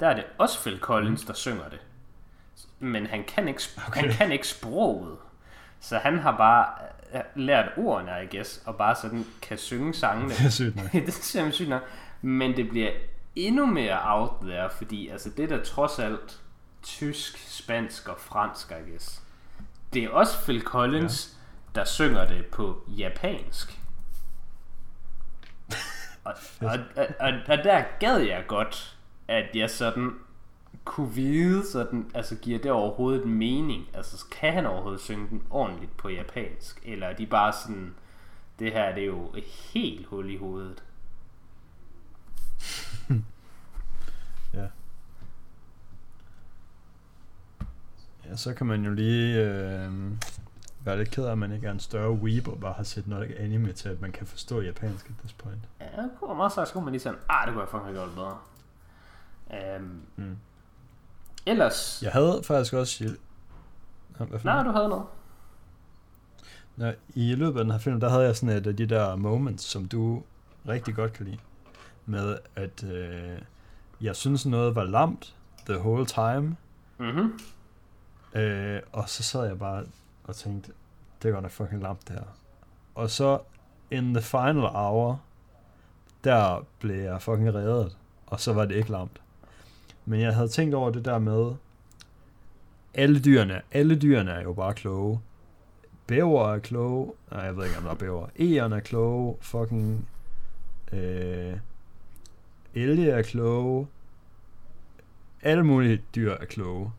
der er det også Phil Collins, der synger det. Men han kan ikke, okay. han kan ikke sproget. Så han har bare øh, lært ordene, I guess, og bare sådan kan synge sangene. Det er sygt nok. det er simpelthen sygt nok. Men det bliver endnu mere out there, fordi altså det der trods alt tysk, spansk og fransk, I guess. Det er også Phil Collins, ja. der synger det på japansk. Og, og, og, og, og der gad jeg godt, at jeg sådan kunne vide sådan, altså giver det overhovedet en mening? Altså kan han overhovedet synge den ordentligt på japansk? Eller er de bare sådan, det her det er jo et helt hul i hovedet. ja. Ja, så kan man jo lige øh, være lidt ked af, at man ikke er en større weeb og bare har set noget anime til, at man kan forstå japansk at this point. Ja, det kunne meget så skulle man lige sådan, ah, det kunne jeg fucking have gjort bedre. Um, mm. Ellers... Jeg havde faktisk også... Nej, du havde noget. Nå, I løbet af den her film, der havde jeg sådan et af de der moments, som du rigtig godt kan lide. Med at øh, jeg synes noget var lamt the whole time. Mm-hmm. Øh, og så sad jeg bare og tænkte, det går nok fucking lamt det her. Og så in the final hour, der blev jeg fucking reddet. Og så var det ikke lamt. Men jeg havde tænkt over det der med, alle dyrene, alle dyrene er jo bare kloge. Bæver er kloge. Nej, jeg ved ikke, om der er bæver. Egerne er kloge. Fucking... Øh, elge er kloge. Alle mulige dyr er kloge.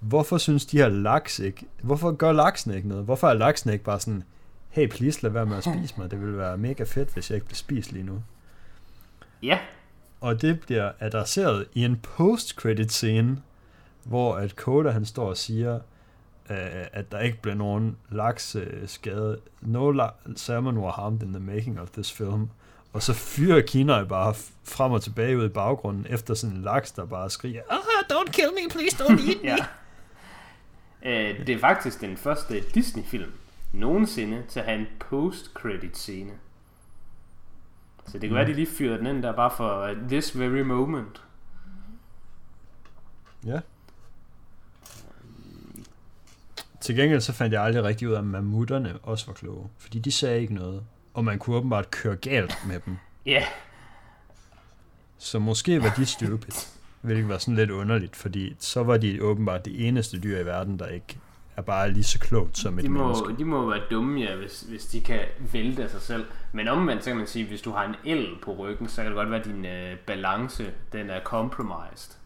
Hvorfor synes de her laks ikke... Hvorfor gør laksen ikke noget? Hvorfor er laksen ikke bare sådan... Hey, please, lad være med at spise mig. Det ville være mega fedt, hvis jeg ikke blev spist lige nu. Ja, og det bliver adresseret i en post-credit scene, hvor at Koda han står og siger, uh, at der ikke bliver nogen laks uh, skade. No la- salmon were harmed in the making of this film. Og så fyrer Kina bare frem og tilbage ud i baggrunden, efter sådan en laks, der bare skriger, ah, don't kill me, please don't eat me. ja. Uh, det er faktisk den første Disney-film nogensinde til at have en post-credit scene. Så det kan mm. være, de lige fyrer den ind der bare for uh, this very moment. Ja. Til gengæld så fandt jeg aldrig rigtig ud af, at mammutterne også var kloge. Fordi de sagde ikke noget. Og man kunne åbenbart køre galt med dem. Ja. yeah. Så måske var de stupid. Hvilket var sådan lidt underligt, fordi så var de åbenbart det eneste dyr i verden, der ikke er bare lige så klogt som et de må, menneske. De må være dumme, ja, hvis, hvis de kan vælte af sig selv. Men omvendt, så kan man sige, hvis du har en el på ryggen, så kan det godt være, at din øh, balance, den er compromised.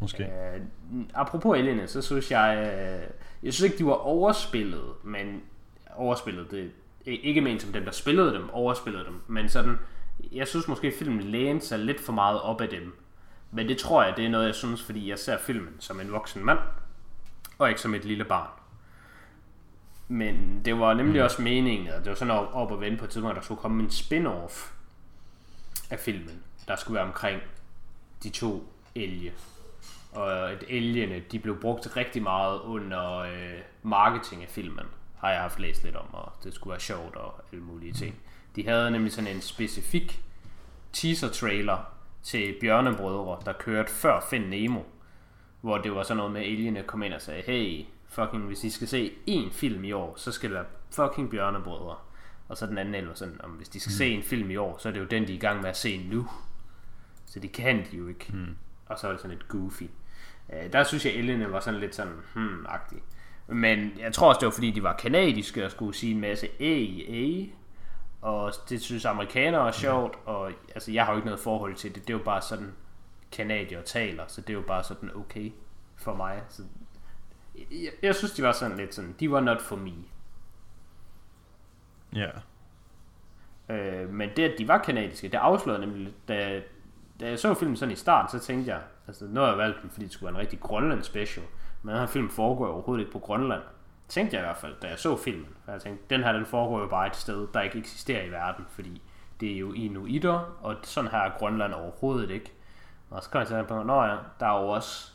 Måske. Øh, apropos elene, så synes jeg, øh, jeg synes ikke, de var overspillet, men overspillet, det ikke ment som dem, der spillede dem, overspillede dem, men sådan, jeg synes måske, filmen lænede sig lidt for meget op af dem. Men det tror jeg, det er noget, jeg synes, fordi jeg ser filmen som en voksen mand, og ikke som et lille barn. Men det var nemlig mm. også meningen, at det var sådan op, op og vende på et tidspunkt, at der skulle komme en spin-off af filmen, der skulle være omkring de to elge. Og at elgene, de blev brugt rigtig meget under øh, marketing af filmen, har jeg haft læst lidt om, og det skulle være sjovt og alle mulige ting. De havde nemlig sådan en specifik teaser-trailer til Bjørnebrødre, der kørte før Find Nemo, hvor det var sådan noget med, at aliene kom ind og sagde, hey, fucking, hvis I skal se én film i år, så skal det være fucking Bjørnebrødre. Og så den anden el var sådan, om hvis de skal mm. se en film i år, så er det jo den, de er i gang med at se nu. Så det kan de jo ikke. Mm. Og så er det sådan lidt goofy. Uh, der synes jeg, aliene var sådan lidt sådan, hmm, agtig. Men jeg tror også, det var fordi, de var kanadiske og skulle sige en masse A, A. Og det synes amerikanere er sjovt, og altså, jeg har jo ikke noget forhold til det. Det er jo bare sådan, kanadier taler, så det er jo bare sådan okay for mig. Så jeg, jeg synes, de var sådan lidt sådan, de var not for me. Ja. Yeah. Øh, men det, at de var kanadiske, det afslørede nemlig da, da jeg så filmen sådan i starten, så tænkte jeg, altså nu har jeg valgt den, fordi det skulle være en rigtig Grønland special, men den her film foregår overhovedet ikke på Grønland. Tænkte jeg i hvert fald, da jeg så filmen. For jeg tænkte, den her den foregår jo bare et sted, der ikke eksisterer i verden, fordi det er jo inuiter, og sådan her er Grønland overhovedet ikke. Og så kom jeg til på, nå ja, der er jo også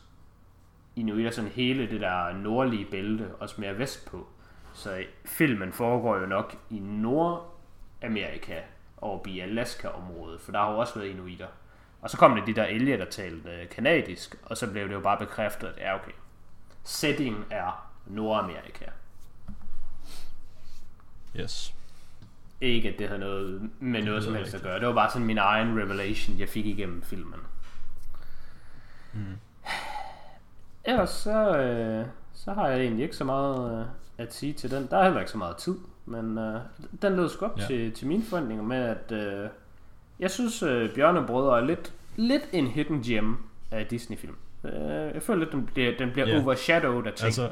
inuiter sådan hele det der nordlige bælte, også mere vestpå. Så filmen foregår jo nok i Nordamerika og i Alaska-området, for der har jo også været inuiter. Og så kom det de der elge, der talte øh, kanadisk, og så blev det jo bare bekræftet, at ja, okay, setting er Nordamerika. Yes. Ikke at det havde noget med noget som helst at gøre. Det var bare sådan min egen revelation, jeg fik igennem filmen. Mm. Ellers så, øh, så har jeg egentlig ikke så meget øh, at sige til den. Der er heller ikke så meget tid, men øh, den lød sgu op ja. til, til mine forventninger med, at øh, Jeg synes, øh, Bjørnebrødre er lidt, lidt en hidden gem af Disney-film. Øh, jeg føler lidt, den bliver, den bliver yeah. overshadowed af ting. Altså,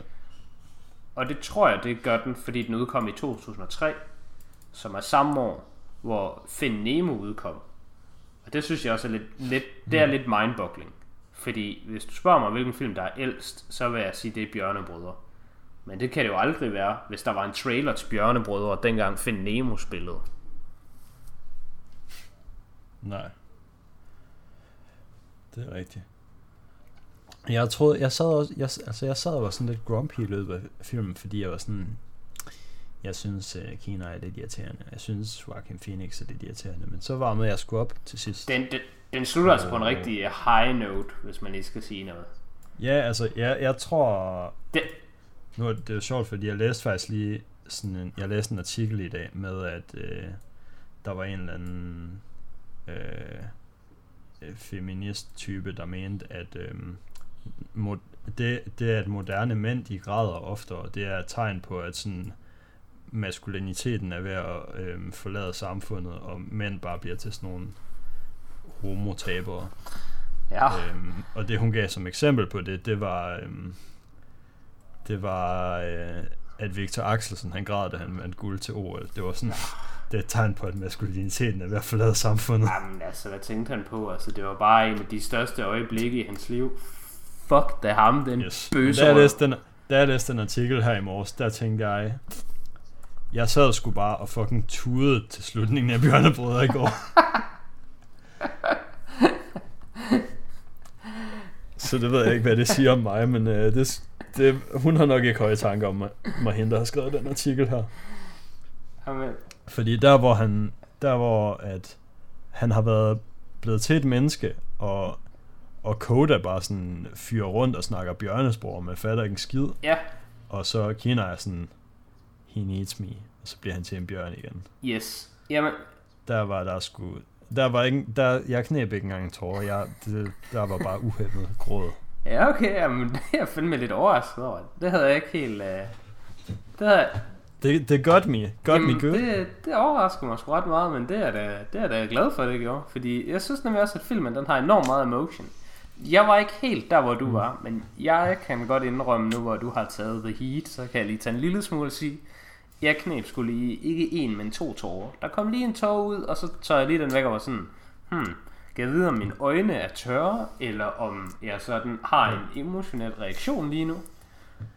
Og det tror jeg, det gør den, fordi den udkom i 2003, som er samme år, hvor Find Nemo udkom. Og det synes jeg også er lidt, lidt det er lidt mindboggling. Fordi hvis du spørger mig, hvilken film der er ældst, så vil jeg sige, det er Bjørnebrødre. Men det kan det jo aldrig være, hvis der var en trailer til Bjørnebrødre, dengang Find Nemo spillede. nej. Det er rigtigt. Jeg troede, jeg sad også, jeg, altså jeg sad og var sådan lidt grumpy i løbet af filmen, fordi jeg var sådan, jeg synes uh, Kina er lidt irriterende. Jeg synes Joaquin Phoenix er lidt irriterende, men så var med, at jeg skulle op til sidst. Den, den, den slutter altså på en rigtig high note, hvis man lige skal sige noget. Ja, altså, jeg, jeg tror... Det- Nu er det jo sjovt, fordi jeg læste faktisk lige sådan en, jeg læste en artikel i dag med, at øh, der var en eller anden øh, øh, feminist-type, der mente, at øh, mod, det, det, at moderne mænd, de græder oftere, det er et tegn på, at sådan maskuliniteten er ved at øh, forlade samfundet, og mænd bare bliver til sådan nogle homotabere. Ja, Øhm, og det hun gav som eksempel på det, det var, øhm, det var, øh, at Victor Axelsen, han græd, da han vandt guld til OL. Det var sådan, det er et tegn på, at maskuliniteten er ved at forlade samfundet. Jamen altså, hvad tænkte han på? Altså, det var bare en af de største øjeblikke i hans liv. Fuck da ham, den Yes. yes. Men bøse Da jeg, læste den, da jeg læste den artikel her i morges, der tænkte jeg, jeg sad sgu bare og fucking tudede til slutningen af Bjørnebrødre i går. Så det ved jeg ikke, hvad det siger om mig, men øh, det, det, hun har nok ikke høje tanker om mig, mig hende, der har skrevet den artikel her. Jamen, Fordi der hvor han der hvor at han har været blevet til et menneske og og Koda bare sådan fyrer rundt og snakker bjørnesprog, og man fatter ikke en skid. ja, Og så Kina er sådan, he needs me, og så bliver han til en bjørn igen. yes. Jamen, Der var der sgu, der var ikke, der, jeg knæb ikke engang en tårer, jeg, det, der var bare uhemmet gråd. ja okay, jamen, det er jeg fandme lidt overrasket over. Det havde jeg ikke helt... Uh... Det, havde... Det, det got me, got me Jamen, good. det, det overrasker mig sgu ret meget, men det er da, det er da glad for, at det gjorde. Fordi jeg synes nemlig også, at filmen den har enormt meget emotion. Jeg var ikke helt der, hvor du Mm. var, men jeg kan godt indrømme nu, hvor du har taget The Heat, så kan jeg lige tage en lille smule og sige, jeg knep skulle lige ikke en, men to tårer. Der kom lige en tår ud, og så tager jeg lige den væk og var sådan, hmm, kan jeg vide, om mine øjne er tørre, eller om jeg sådan har en emotionel reaktion lige nu?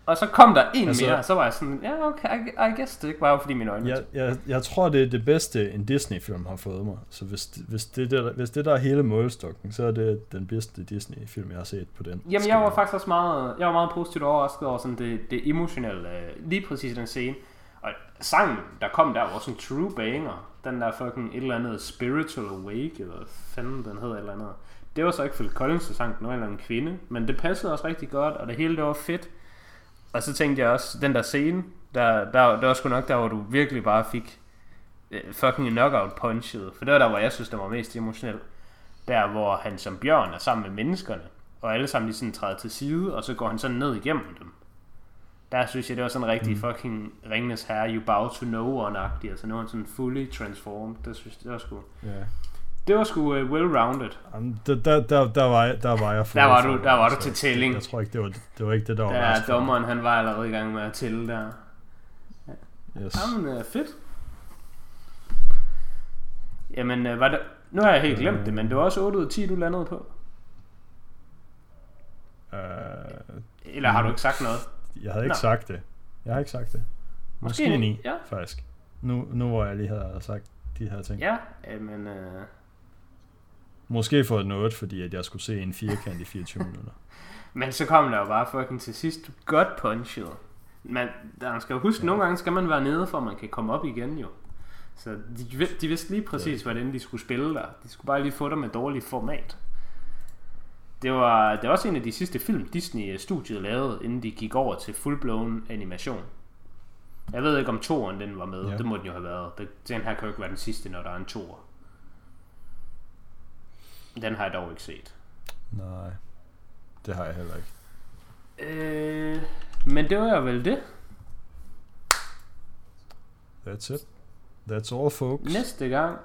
Og så kom der en Altså- mere, og så var jeg sådan, ja, okay, I, I guess det ikke bare fordi mine øjne Jeg, jeg, jeg tror, det er det bedste, en Disney-film har fået mig. Så hvis, hvis, det, der, hvis det der er hele målestokken, så er det den bedste Disney-film, jeg har set på den. Jamen, jeg var faktisk også meget, jeg var meget positivt overrasket over sådan det, det emotionelle, øh, lige præcis den scene. Og sangen, der kom der, var sådan en true banger. Den der fucking et eller andet Spiritual Awake, eller hvad fanden den hedder et eller andet. Det var så ikke Phil Collins, der sang den, var en eller anden kvinde. Men det passede også rigtig godt, og det hele det var fedt. Og så tænkte jeg også, den der scene, der, der, der var sgu nok der, hvor du virkelig bare fik øh, fucking knockout punchet. For det var der, hvor jeg synes, det var mest emotionelt. Der, hvor han som bjørn er sammen med menneskerne, og alle sammen lige sådan træder til side, og så går han sådan ned igennem dem. Der synes jeg, det var sådan rigtig mm. fucking Ringnes Herre, you bow to no one-agtig. Altså nu er han sådan fully transformed. Det synes jeg, det var sgu... Ja. Det var sgu uh, well-rounded. Jamen, der, der, der, der, var jeg, der var jeg Der var du- der var du så til tælling. Jeg tror ikke, det var, det var ikke det, der var Der dommeren, han var allerede i gang med at tælle der. Yes. Jamen, uh, fedt. Jamen, uh, var det... Nu har jeg helt glemt det, men det var også 8 ud af 10, du landede på. Uh, Eller har du ikke sagt noget? Jeg havde ikke Nå. sagt det. Jeg har ikke sagt det. Måske, Måske ni, ja. faktisk. Nu, nu hvor jeg lige havde sagt de her ting. Ja, men... Uh... Måske fået noget, fordi at jeg skulle se en firkant i 24 minutter. Men så kom der jo bare fucking til sidst godt punchet. Men der skal jo huske, ja. nogle gange skal man være nede, for man kan komme op igen jo. Så de, de vidste lige præcis, hvordan de skulle spille der. De skulle bare lige få dig med dårligt format. Det var, det var også en af de sidste film, Disney-studiet lavede, inden de gik over til full-blown animation. Jeg ved ikke, om toeren den var med. Ja. Det må den jo have været. Den her kan jo ikke være den sidste, når der er en toer. Den har jeg dog ikke set. Nej, det har jeg heller ikke. Øh, men det var jo vel det. That's it. That's all, folks. Næste gang,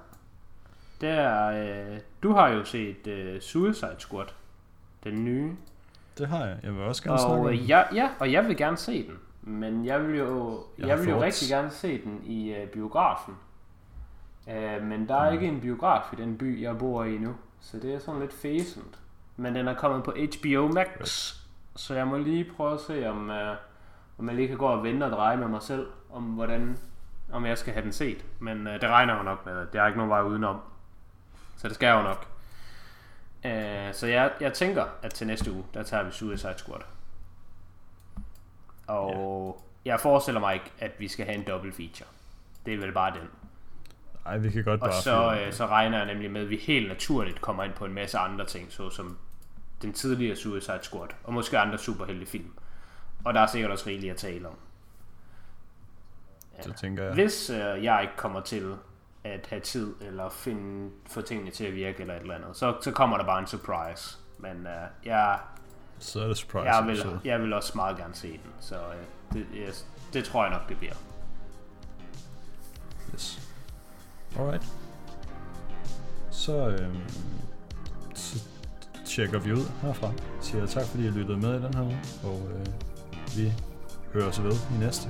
det er... Øh, du har jo set øh, Suicide Squad. Den nye. Det har jeg. Jeg vil også gerne snakke Og, om øh, den. ja, ja, og jeg vil gerne se den. Men jeg vil jo, Jeg jeg vil jo rigtig gerne se den i øh, biografen. Øh, men der er Mm. ikke en biograf i den by, jeg bor i nu. Så det er sådan lidt fæsent. Men den er kommet på HBO Max. Så jeg må lige prøve at se, om, øh, om jeg lige kan gå og vente og dreje med mig selv, om hvordan om jeg skal have den set. Men øh, det regner jo nok med, der er ikke nogen vej udenom. Så det skal jeg jo nok. Øh, så jeg, jeg tænker, at til næste uge, der tager vi Suicide Squad. Og jeg forestiller mig ikke, at vi skal have en dobbelt feature. Det er vel bare den. Ej, vi kan godt Og bare så, fyre- øh, så regner jeg nemlig med, at vi helt naturligt kommer ind på en masse andre ting, såsom den tidligere Suicide Squad, og måske andre superheltefilm. Og der er sikkert også rigeligt at tale om. Så tænker jeg, Hvis øh, jeg ikke kommer til at have tid, eller finde, få tingene til at virke, eller et eller andet, så, så kommer der bare en surprise. Men øh, jeg, så er det surprise jeg, vil, episode. jeg vil også meget gerne se den, så øh, det, jeg, det tror jeg nok, det bliver. Yes. Alright. Så, øhm, så tjekker vi ud herfra. Siger tak fordi I lyttede med i den her uge, og øh, vi hører os ved i næste.